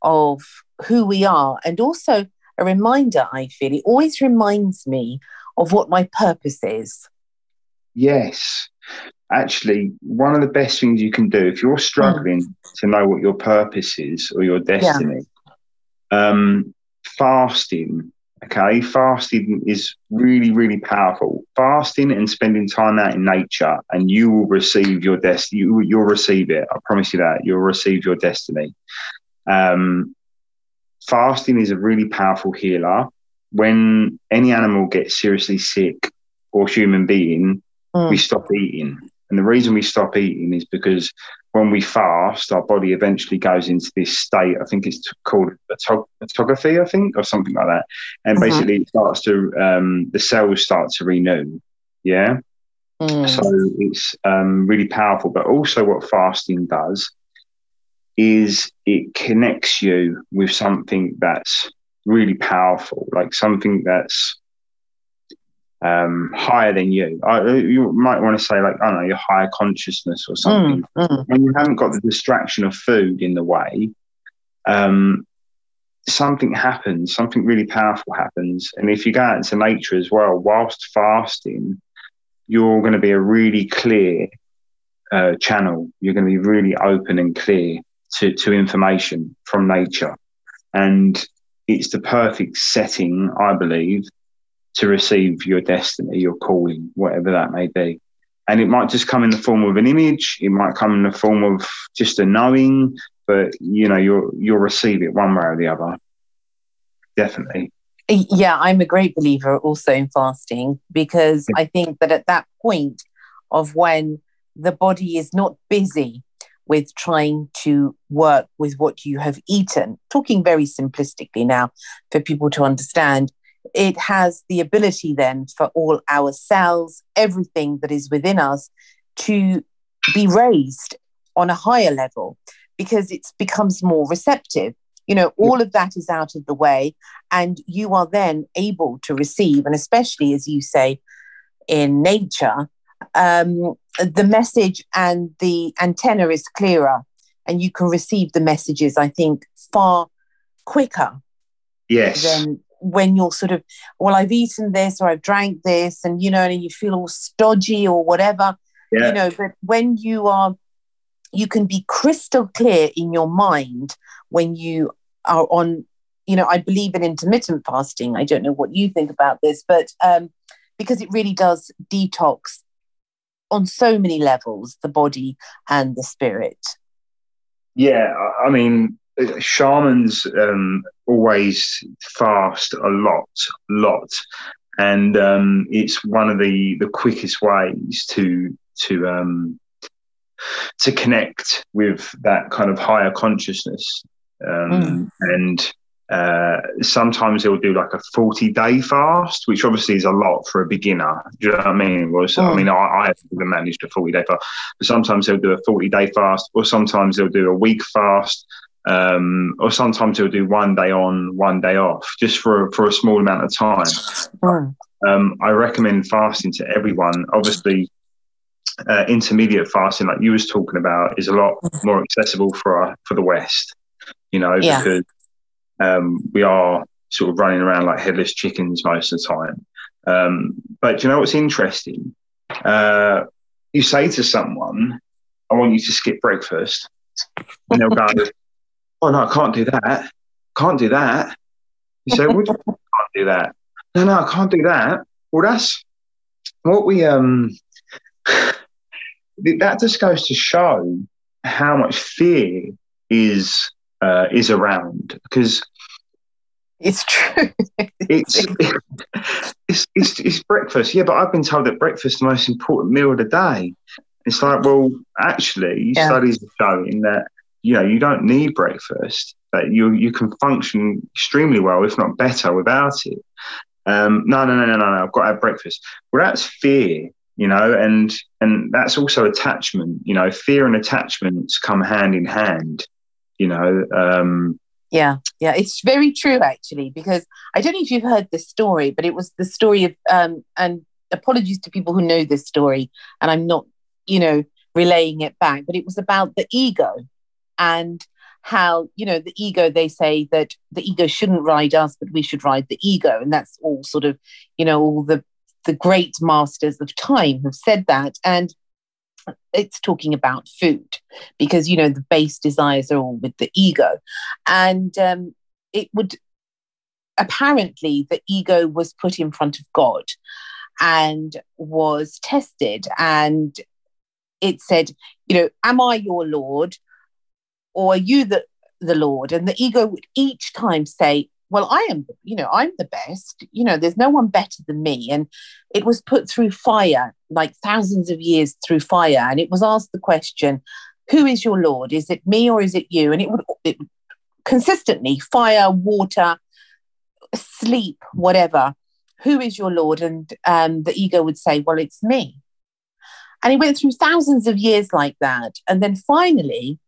of who we are and also a reminder, I feel. It always reminds me of what my purpose is. Yes. Actually, one of the best things you can do if you're struggling mm. to know what your purpose is or your destiny, yeah. um, fasting, okay, fasting is really, really powerful. Fasting and spending time out in nature, and you will receive your destiny. You, you'll receive it. I promise you that. You'll receive your destiny. Um, fasting is a really powerful healer. When any animal gets seriously sick or human being, mm. we stop eating. And the reason we stop eating is because when we fast, our body eventually goes into this state. I think it's called autophagy, I think, or something like that. And mm-hmm. basically, it starts to um, the cells start to renew. Yeah. Mm. So it's um, really powerful. But also, what fasting does is it connects you with something that's really powerful, like something that's um, higher than you. I, you might want to say, like, I don't know, your higher consciousness or something. Mm, mm. When you haven't got the distraction of food in the way, um, something happens, something really powerful happens. And if you go out into nature as well, whilst fasting, you're going to be a really clear uh, channel. You're going to be really open and clear to, to information from nature. And it's the perfect setting, I believe, to receive your destiny, your calling, whatever that may be. And it might just come in the form of an image, it might come in the form of just a knowing, but you know, you'll you'll receive it one way or the other. Definitely. Yeah, I'm a great believer also in fasting because I think that at that point of when the body is not busy with trying to work with what you have eaten. Talking very simplistically now for people to understand, it has the ability then for all our cells, everything that is within us, to be raised on a higher level because it becomes more receptive. You know, all of that is out of the way, and you are then able to receive, and especially as you say, in nature, um, the message and the antenna is clearer, and you can receive the messages, I think, far quicker. Yes. Than when you're sort of, well, I've eaten this or I've drank this, and you know, and you feel all stodgy or whatever. Yeah. You know, but when you are, you can be crystal clear in your mind when you are on. You know, I believe in intermittent fasting. I don't know what you think about this, but um, because it really does detox on so many levels the body and the spirit. Yeah, I mean, shamans um, always fast a lot, lot, and um, it's one of the the quickest ways to to um, to connect with that kind of higher consciousness. Um, mm. And uh, sometimes he'll do like a 40 day fast, which obviously is a lot for a beginner. Do you know what I mean? Well, so, I mean, I, I haven't even managed a 40 day fast, but sometimes he'll do a 40 day fast, or sometimes he'll do a week fast, um, or sometimes he'll do one day on, one day off, just for, for a small amount of time. Mm. Um, I recommend fasting to everyone. Obviously, uh, intermediate fasting, like you was talking about, is a lot more accessible for our, for the West. You know, yeah. because um, we are sort of running around like headless chickens most of the time. Um, but you know what's interesting? Uh, you say to someone, I want you to skip breakfast. And they'll go, Oh, no, I can't do that. Can't do that. You say, you can't do that? No, no, I can't do that. Well, that's what we, um, that just goes to show how much fear is uh, is around because it's true. it's, it's, it's it's breakfast, yeah. But I've been told that breakfast is the most important meal of the day. It's like, well, actually, yeah. studies are showing that you know you don't need breakfast. That you you can function extremely well, if not better, without it. Um, no, no, no, no, no, no. I've got to have breakfast. Well, that's fear, you know, and and that's also attachment. You know, fear and attachments come hand in hand you know. Um, yeah, yeah, it's very true actually, because I don't know if you've heard this story, but it was the story of, um, and apologies to people who know this story, and I'm not, you know, relaying it back, but it was about the ego and how, you know, the ego, they say that the ego shouldn't ride us, but we should ride the ego. And that's all sort of, you know, all the, the great masters of time have said that. And it's talking about food because you know the base desires are all with the ego and um, it would apparently the ego was put in front of god and was tested and it said you know am i your lord or are you the the lord and the ego would each time say well, I am, you know, I'm the best. You know, there's no one better than me. And it was put through fire, like thousands of years through fire. And it was asked the question, who is your Lord? Is it me or is it you? And it would, it, consistently fire, water, sleep, whatever. Who is your Lord? And um, the ego would say, well, it's me. And he went through thousands of years like that. And then finally,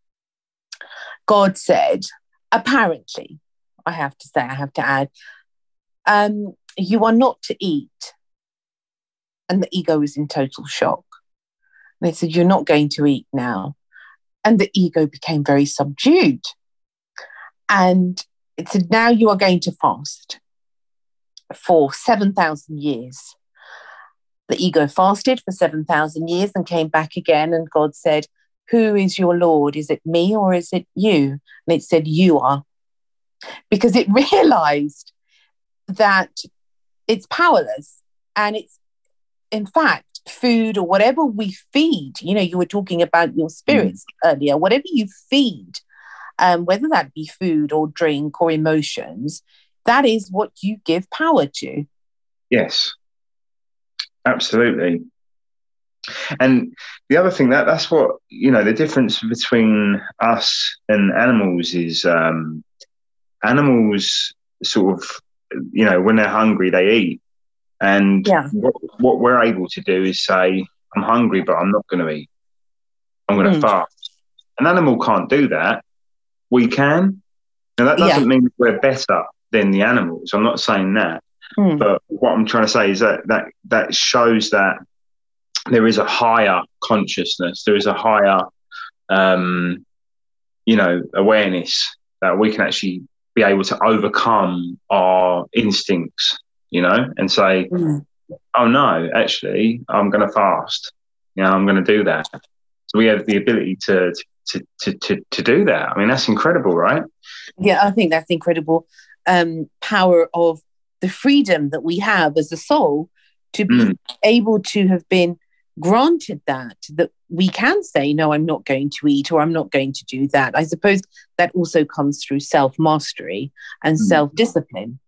God said, apparently, I have to say, I have to add, um, you are not to eat. And the ego is in total shock. And they said, You're not going to eat now. And the ego became very subdued. And it said, Now you are going to fast for 7,000 years. The ego fasted for 7,000 years and came back again. And God said, Who is your Lord? Is it me or is it you? And it said, You are because it realized that it's powerless and it's in fact food or whatever we feed you know you were talking about your spirits mm. earlier whatever you feed um, whether that be food or drink or emotions that is what you give power to. Yes. Absolutely. And the other thing that that's what you know the difference between us and animals is um, animals sort of you know when they're hungry they eat, and Yeah. what, what we're able to do is say I'm hungry but I'm not going to eat. I'm going to Mm. fast. An animal can't do that. We can. Now that doesn't mean we're better than the animals. I'm not saying that. Hmm. But what I'm trying to say is that that that shows that there is a higher consciousness, there is a higher, um, you know, awareness that we can actually be able to overcome our instincts, you know, and say, Hmm. oh no, actually, I'm going to fast. You know, I'm going to do that. So we have the ability to to to to to do that. I mean, that's incredible, right? Yeah, I think that's incredible um, power of the freedom that we have as a soul to be Mm. able to have been granted that that we can say no i'm not going to eat or i'm not going to do that i suppose that also comes through self mastery and Mm. self discipline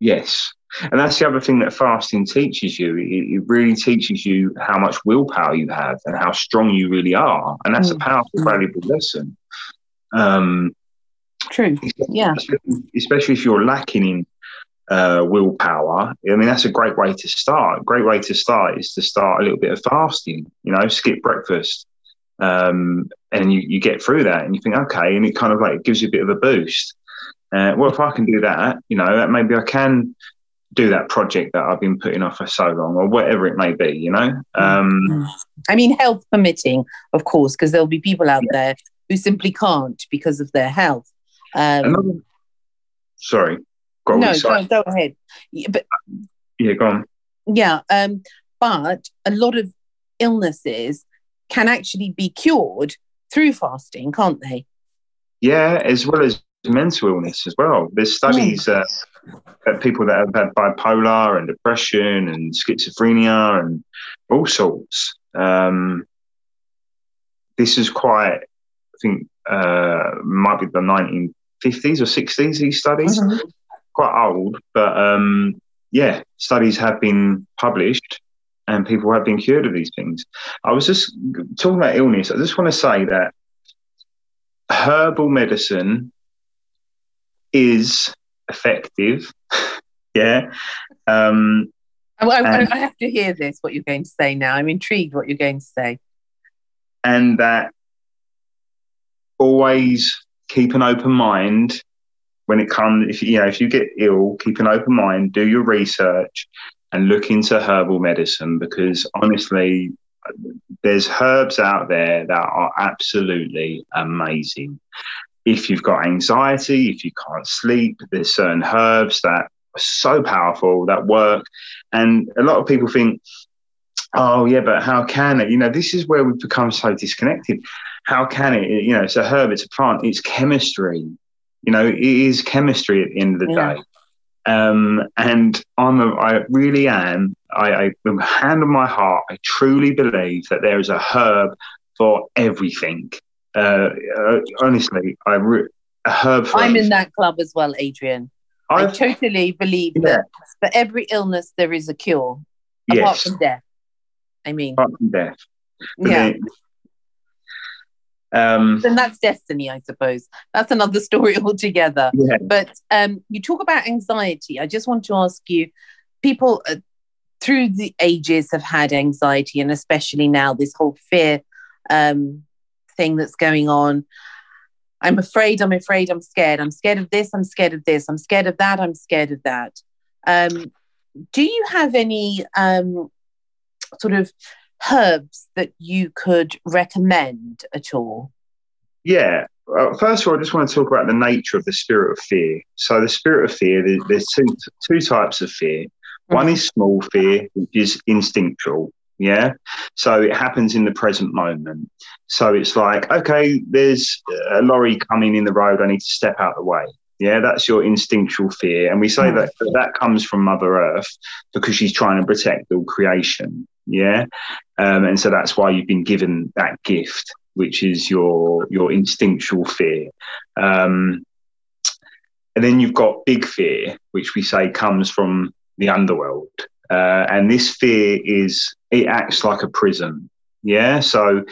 Yes. And that's the other thing that fasting teaches you. It, it really teaches you how much willpower you have and how strong you really are. And that's a Mm. powerful, Mm. valuable lesson. Um, true Yeah. Especially, especially if you're lacking in uh, willpower. I mean, that's a great way to start. A great way to start is to start a little bit of fasting, you know, skip breakfast. Um, and you, you get through that and you think, okay, and it kind of like gives you a bit of a boost. Uh, well, if I can do that, you know, that maybe I can do that project that I've been putting off for so long or whatever it may be, you know? Um, i mean health permitting of course because there'll be people out there who simply can't because of their health um, another, sorry. Got all no go, go ahead Yeah, but Yeah, go on. Yeah, um, but a lot of illnesses can actually be cured through fasting, can't they? Yeah, as well as mental illness as well. There's studies uh, that people that have had bipolar and depression and schizophrenia and all sorts. Um, this is quite, I think, uh, might be the 1950s or 60s. These studies quite old, but um, yeah, studies have been published and people have been cured of these things. I was just talking about illness. I just want to say that herbal medicine is effective. yeah. Um, I, I- Um, I have to hear this, what you're going to say now. I'm intrigued what you're going to say. and that always keep an open mind when it comes if you know if you get ill keep an open mind do your research and look into herbal medicine because honestly there's herbs out there that are absolutely amazing if you've got anxiety if you can't sleep there's certain herbs that are so powerful that work. And a lot of people think oh yeah but how can it? You know this is where we've become so disconnected. How can it? You know it's a herb it's a plant it's chemistry. You know it is chemistry at the end of the Yeah. day. Um, and I'm a, I really am I, I hand on my heart I truly believe that there is a herb for everything uh, uh, honestly I re- herb for I'm in that club as well, Adrian. I I've- totally believe Yeah. that for every illness, there is a cure, apart from death. I mean, apart from death But yeah. then- um, Then that's destiny, I suppose. That's another story altogether. yeah But um, you talk about anxiety. I just want to ask you people uh, through the ages have had anxiety, and especially now, this whole fear um, thing that's going on. I'm afraid, I'm afraid, I'm scared. I'm scared of this, I'm scared of this, I'm scared of that, I'm scared of that. Um, do you have any um, sort of herbs that you could recommend at all? Yeah. First of all, I just want to talk about the nature of the spirit of fear. So, the spirit of fear, there- there's two two types of fear. One is small fear, which is instinctual. Yeah. So it happens in the present moment. So it's like, okay, there's a lorry coming in the road. I need to step out of the way. Yeah, that's your instinctual fear. And we say Mm. that that comes from Mother Earth because she's trying to protect all creation. Yeah. Um, and so that's why you've been given that gift, which is your your instinctual fear. Um, and then you've got big fear, which we say comes from the underworld. Uh, and this fear is it acts like a prison. Yeah, so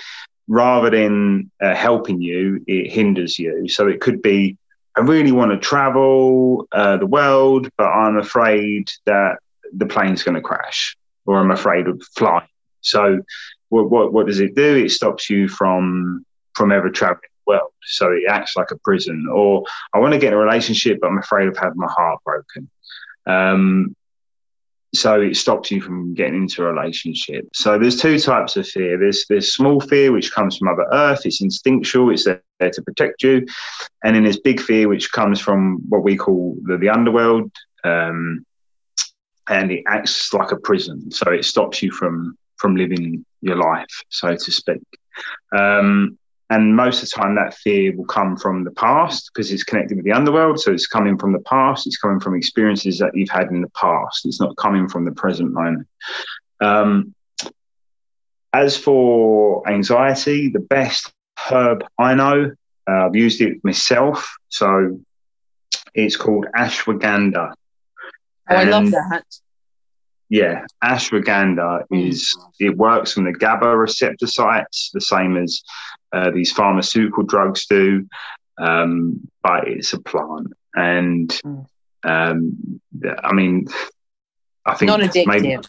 rather than uh, helping you, it hinders you. So it could be, I really want to travel uh, the world, but I'm afraid that the plane's going to crash, or I'm afraid of flying. So what, what, what does it do? It stops you from from ever traveling the world. So it acts like a prison. Or I want to get in a relationship, but I'm afraid of having my heart broken. Um, so it stops you from getting into a relationship. So there's two types of fear. There's there's small fear which comes from Mother Earth. It's instinctual. It's there, to protect you, and then there's big fear which comes from what we call the, the underworld, um, and it acts like a prison. So it stops you from from living your life, so to speak. Um, and most of the time, that fear will come from the past because it's connected with the underworld. So it's coming from the past. It's coming from experiences that you've had in the past. It's not coming from the present moment. Um, as for anxiety, the best herb I know, uh, I've used it myself. So it's called ashwagandha. Oh, I love that. Yeah, ashwagandha mm. is it works on the GABA receptor sites, the same as uh, these pharmaceutical drugs do, um, but it's a plant. And mm. um, I mean, I think non-addictive.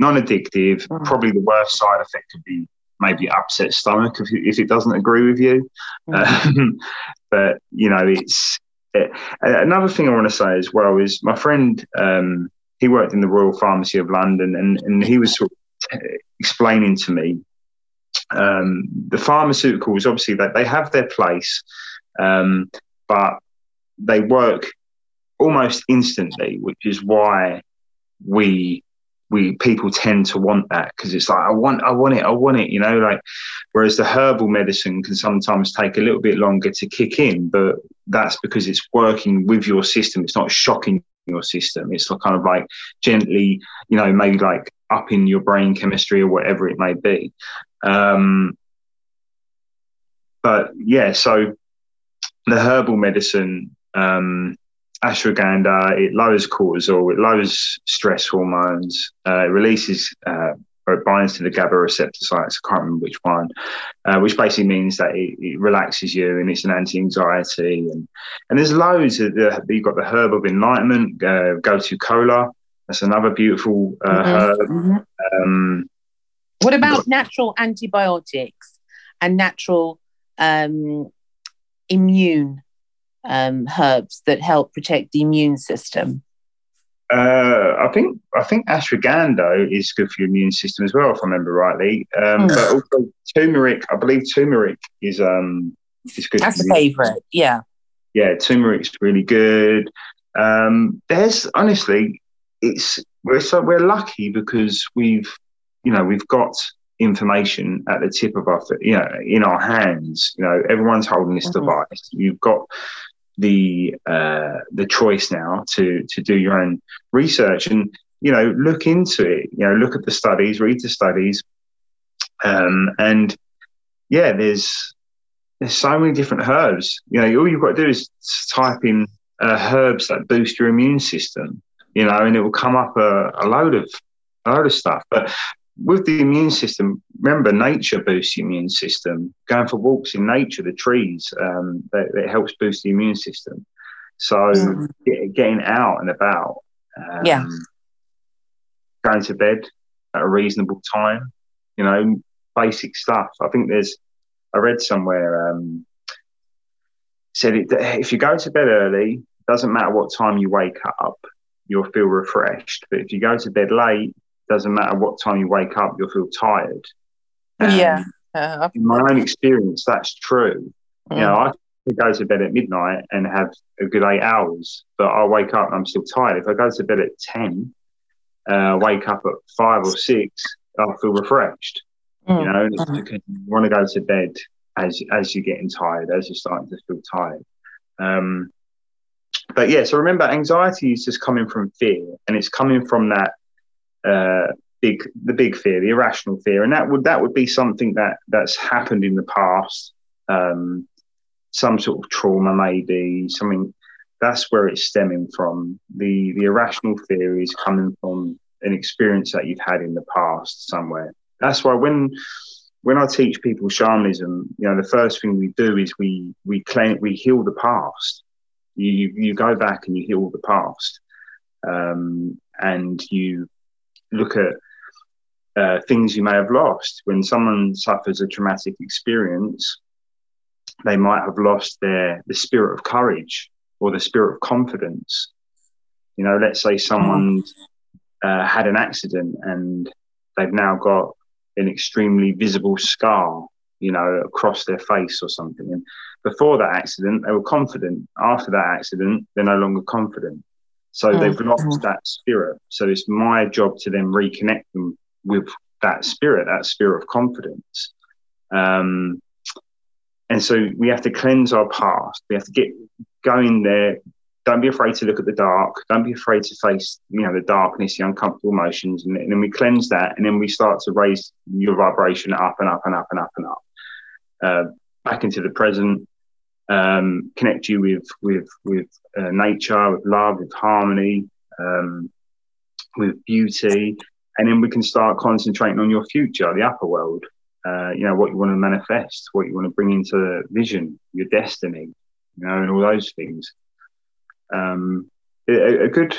non-addictive. Mm. Probably the worst side effect could be maybe upset stomach if, if it doesn't agree with you. Mm. Um, but you know, it's it, another thing I want to say as well is my friend. Um, he worked in the Royal Pharmacy of London, and and he was sort of explaining to me um, the pharmaceuticals obviously that they have their place, um, but they work almost instantly, which is why we we people tend to want that because it's like I want I want it I want it you know like whereas the herbal medicine can sometimes take a little bit longer to kick in but that's because it's working with your system. It's not shocking your system. It's kind of like gently you know maybe like up in your brain chemistry or whatever it may be. Um, but yeah, so the herbal medicine, um, ashwagandha, it lowers cortisol, it lowers stress hormones, uh, it releases uh, or it binds to the GABA receptor sites. I can't remember which one, uh, which basically means that it, it, relaxes you and it's an anti-anxiety. And and there's loads. Of the, you've got the herb of enlightenment, uh, gotu kola. That's another beautiful uh, mm-hmm. herb. Mm-hmm. Um, what about natural antibiotics and natural um, immune um, herbs that help protect the immune system? Uh, I think I think ashwagandha is good for your immune system as well, if I remember rightly. Um, mm. But also turmeric, I believe turmeric is um is good. That's a favourite, yeah. Yeah, turmeric's really good. Um, there's honestly, it's we're so we're lucky because we've you know, we've got information at the tip of our, you know, in our hands. You know, everyone's holding this mm-hmm. device. You've got the uh, the choice now to to do your own research and you know look into it. You know, look at the studies, read the studies, um, and yeah, there's there's so many different herbs. You know, all you've got to do is type in uh, herbs that boost your immune system. You know, and it will come up a, a load of a load of stuff. But with the immune system, remember nature boosts the immune system. Going for walks in nature, the trees, um, that, that helps boost the immune system. So mm. get, getting out and about, um, yeah, going to bed at a reasonable time, you know, basic stuff. I think there's, I read somewhere um, said it, if you go to bed early, doesn't matter what time you wake up, you'll feel refreshed. But if you go to bed late, doesn't matter what time you wake up, you'll feel tired. yeah. Uh, in my own experience, that's true. Mm. You know, I could go to bed at midnight and have a good eight hours, but I wake up and I'm still tired. If I go to bed at 10, uh, wake up at five or six, I feel refreshed. Mm. You know, mm. you want to go to bed as as you're getting tired, as you're starting to feel tired. Um, but yeah, so remember, anxiety is just coming from fear, and it's coming from that uh, big the big fear, the irrational fear, and that would that would be something that that's happened in the past, um, some sort of trauma, maybe something. That's where it's stemming from. The the irrational fear is coming from an experience that you've had in the past somewhere. That's why when when I teach people shamanism, you know, the first thing we do is we we claim we heal the past. You you go back and you heal the past, um, and you look at uh, things you may have lost. When someone suffers a traumatic experience, they might have lost their the spirit of courage or the spirit of confidence. You know, let's say someone uh, had an accident and they've now got an extremely visible scar, you know, across their face or something. And before that accident, they were confident. After that accident, they're no longer confident. So mm-hmm. they've lost mm. that spirit. So it's my job to then reconnect them with that spirit, that spirit of confidence. Um, and so we have to cleanse our past. We have to get going there. Don't be afraid to look at the dark. Don't be afraid to face, you know, the darkness, the uncomfortable emotions, and, and then we cleanse that, and then we start to raise your vibration up and up and up and up and up, uh, back into the present. Um, connect you with with with uh, nature, with love, with harmony, um, with beauty, and then we can start concentrating on your future, the upper world. Uh, you know what you want to manifest, what you want to bring into vision, your destiny, you know, and all those things. Um, a, a, good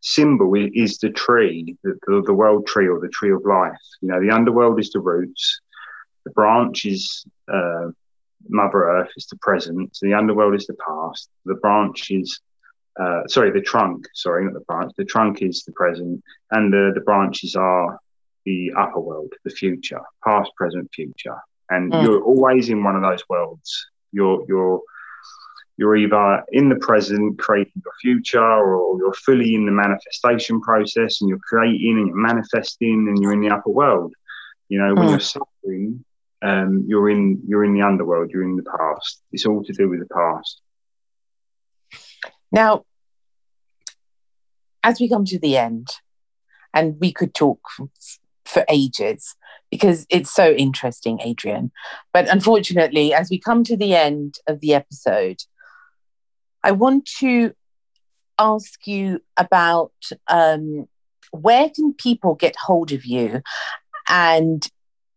symbol is the tree, the, the, the, world tree or the tree of life. You know, the underworld is the roots, the branch is uh, Mother Earth, is the present, so the underworld is the past, the branch is uh, sorry, the trunk, sorry, not the branch. The trunk is the present, and the, the branches are the upper world, the future, past, present, future. And mm. you're always in one of those worlds. You're you're you're either in the present creating your future or you're fully in the manifestation process and you're creating and you're manifesting and you're in the upper world you know when mm. you're suffering um, you're in you're in the underworld you're in the past it's all to do with the past now, as we come to the end, and we could talk for ages because it's so interesting, Adrian. But unfortunately, as we come to the end of the episode, I want to ask you about um, where can people get hold of you and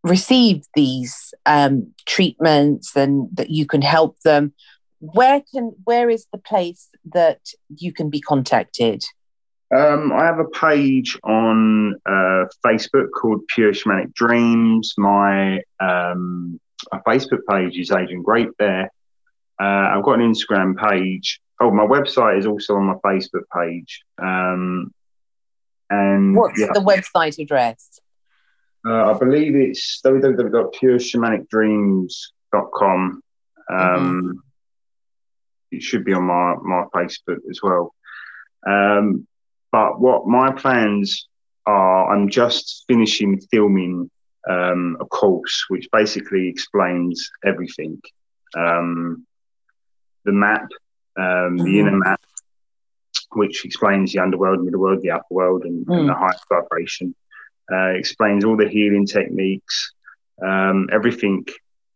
receive these um, treatments and that you can help them where can where is the place that you can be contacted? Um, I have a page on uh, Facebook called Pure Shamanic Dreams. My, um, Facebook page is Adrian Great Bear. Uh, I've got an Instagram page. Oh, my website is also on my Facebook page. Um, and what's yeah, the website address? Uh, I believe it's www.pureshamanic.dreams.com. Um, mm-hmm it should be on my my Facebook as well. Um, but what my plans are, I'm just finishing filming um, a course which basically explains everything. Um, the map, um, mm-hmm. the inner map, which explains the underworld, the middle world, the upper world, and, mm. and the highest vibration. Uh, explains all the healing techniques, um, everything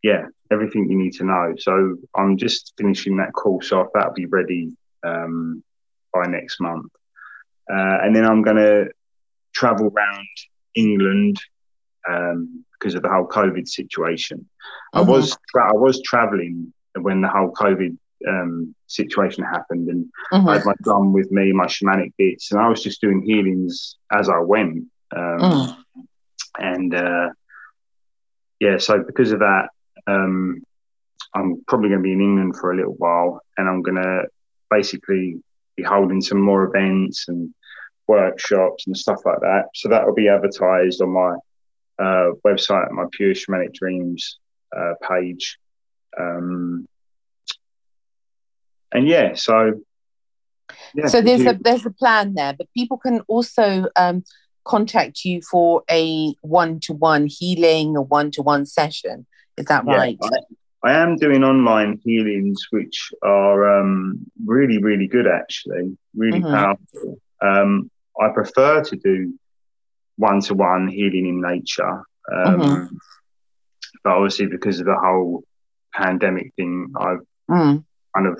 yeah, everything you need to know. So I'm just finishing that course off. That'll be ready um, by next month. Uh, and then I'm going to travel around England um, because of the whole COVID situation. Mm-hmm. I was tra- I was traveling when the whole COVID um, situation happened, and mm-hmm. I had my drum with me, my shamanic bits, and I was just doing healings as I went. Um, mm. And uh, yeah, so because of that, um, I'm probably going to be in England for a little while, and I'm going to basically be holding some more events and workshops and stuff like that. So that will be advertised on my uh, website, my Pure Shamanic Dreams uh, page. Um, and yeah, so yeah, so there's a there's a plan there, but people can also um, contact you for a one to one healing, a one to one session. Is that yeah, right? I, I, am doing online healings, which are um, really, really good, actually, really mm-hmm. powerful. Um, I prefer to do one to one healing in nature. Um, mm-hmm. But obviously, because of the whole pandemic thing, I've mm. kind of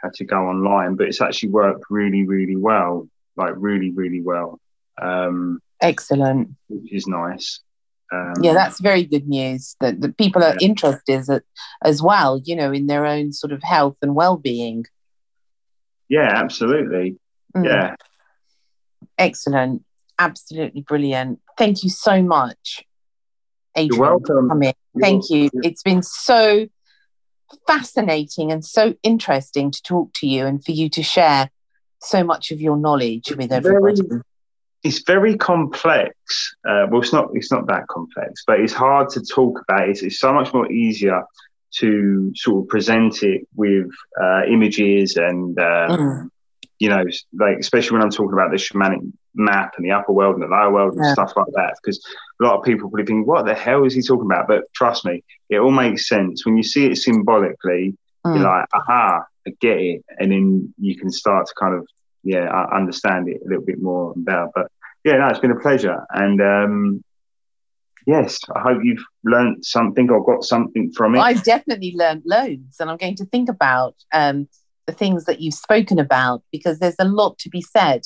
had to go online. But it's actually worked really, really well like really, really well. Um, Excellent. Which is nice. Um, yeah, that's very good news that, that people are yeah. interested as, well, you know, in their own sort of health and well-being. Yeah, absolutely. Mm. Yeah. Excellent. Absolutely brilliant. Thank you so much. Adrian, You're welcome. You're Thank you. It's been so fascinating and so interesting to talk to you and for you to share so much of your knowledge with everybody. Very, it's very complex. Uh, well, it's not. It's not that complex, but it's hard to talk about. It's, it's so much more easier to sort of present it with uh, images and um, mm. you know, like especially when I'm talking about the shamanic map and the upper world and the lower world and yeah. stuff like that. Because a lot of people probably think, "What the hell is he talking about?" But trust me, it all makes sense when you see it symbolically. Mm. You're like, "Aha, I get it," and then you can start to kind of yeah, I understand it a little bit more about. But yeah, no, it's been a pleasure, and um, yes, I hope you've learned something or got something from it. I've definitely learned loads, and I'm going to think about um, the things that you've spoken about because there's a lot to be said.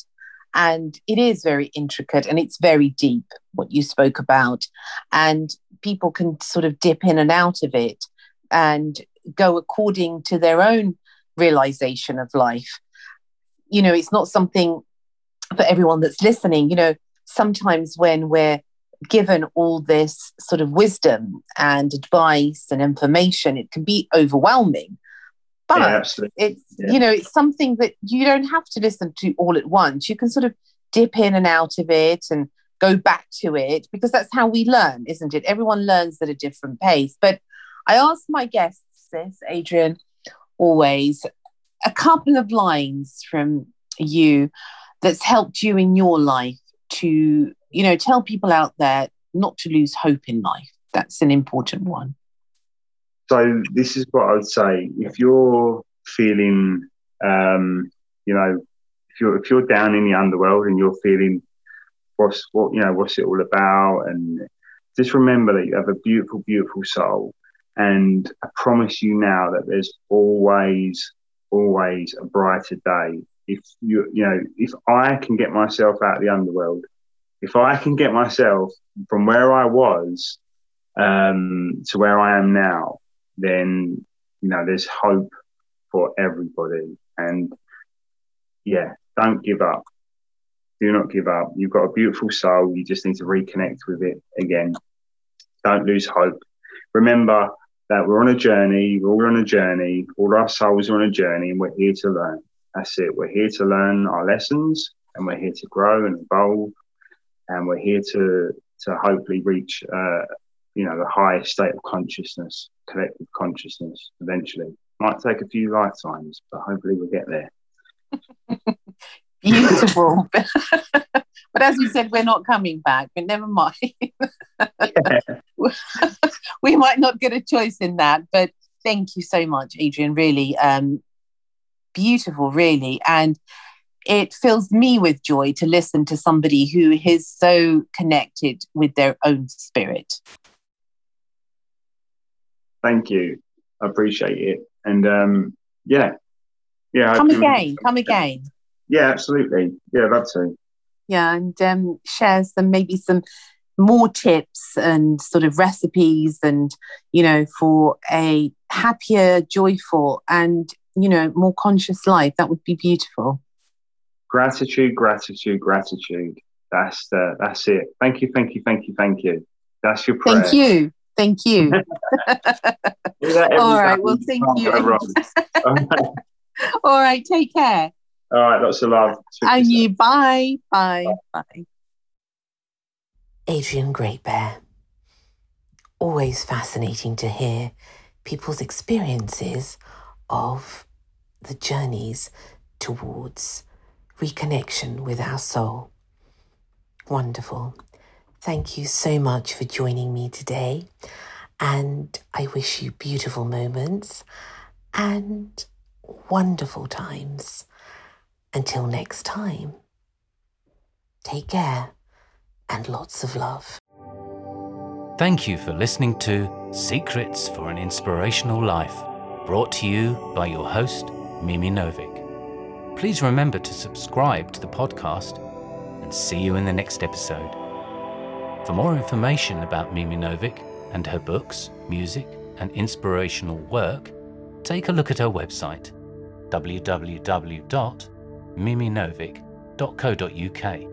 And it is very intricate and it's very deep what you spoke about. And people can sort of dip in and out of it and go according to their own realization of life you know, it's not something for everyone that's listening. You know, sometimes when we're given all this sort of wisdom and advice and information, it can be overwhelming. But yeah, it's yeah. you know, it's something that you don't have to listen to all at once. You can sort of dip in and out of it and go back to it because that's how we learn, isn't it? Everyone learns at a different pace. But I ask my guests this, Adrian, always a couple of lines from you that's helped you in your life to, you know, tell people out there not to lose hope in life. That's an important one. So this is what I would say. If you're feeling, um, you know, if you're if you're down in the underworld and you're feeling what's what you know what's it all about, and just remember that you have a beautiful, beautiful soul. And I promise you now that there's always always a brighter day. If you you know, if I can get myself out of the underworld, if I can get myself from where I was um, to where I am now, then you know there's hope for everybody. And yeah, don't give up. Do not give up. You've got a beautiful soul. You just need to reconnect with it again. Don't lose hope. Remember, that we're on a journey, we're all on a journey, all our souls are on a journey, and we're here to learn. That's it. We're here to learn our lessons, and we're here to grow and evolve, and we're here to to hopefully reach, uh, you know, the highest state of consciousness, collective consciousness. Eventually, might take a few lifetimes, but hopefully we'll get there. Beautiful. but as you said, we're not coming back, but never mind. we might not get a choice in that, but thank you so much, Adrian. Really um, beautiful, really. And it fills me with joy to listen to somebody who is so connected with their own spirit. Thank you. I appreciate it. And um, yeah, yeah. Come again. Come again. Yeah, absolutely. Yeah, love to. Yeah, and um, share some maybe some more tips and sort of recipes and you know for a happier joyful and you know more conscious life. That would be beautiful. Gratitude gratitude gratitude. That's the that's it. Thank you thank you thank you thank you. That's your prayer. thank you. Thank you all right well thank you. all right take care all right, lots of love. And you, bye, bye, bye. Adrian Great Bear. Always fascinating to hear people's experiences of the journeys towards reconnection with our soul. Wonderful. Thank you so much for joining me today. And I wish you beautiful moments and wonderful times. Until next time, take care and lots of love. Thank you for listening to Secrets for an Inspirational Life, brought to you by your host, Mimi Novik. Please remember to subscribe to the podcast and see you in the next episode. For more information about Mimi Novik and her books, music, and inspirational work, take a look at her website www.miminovic.co.uk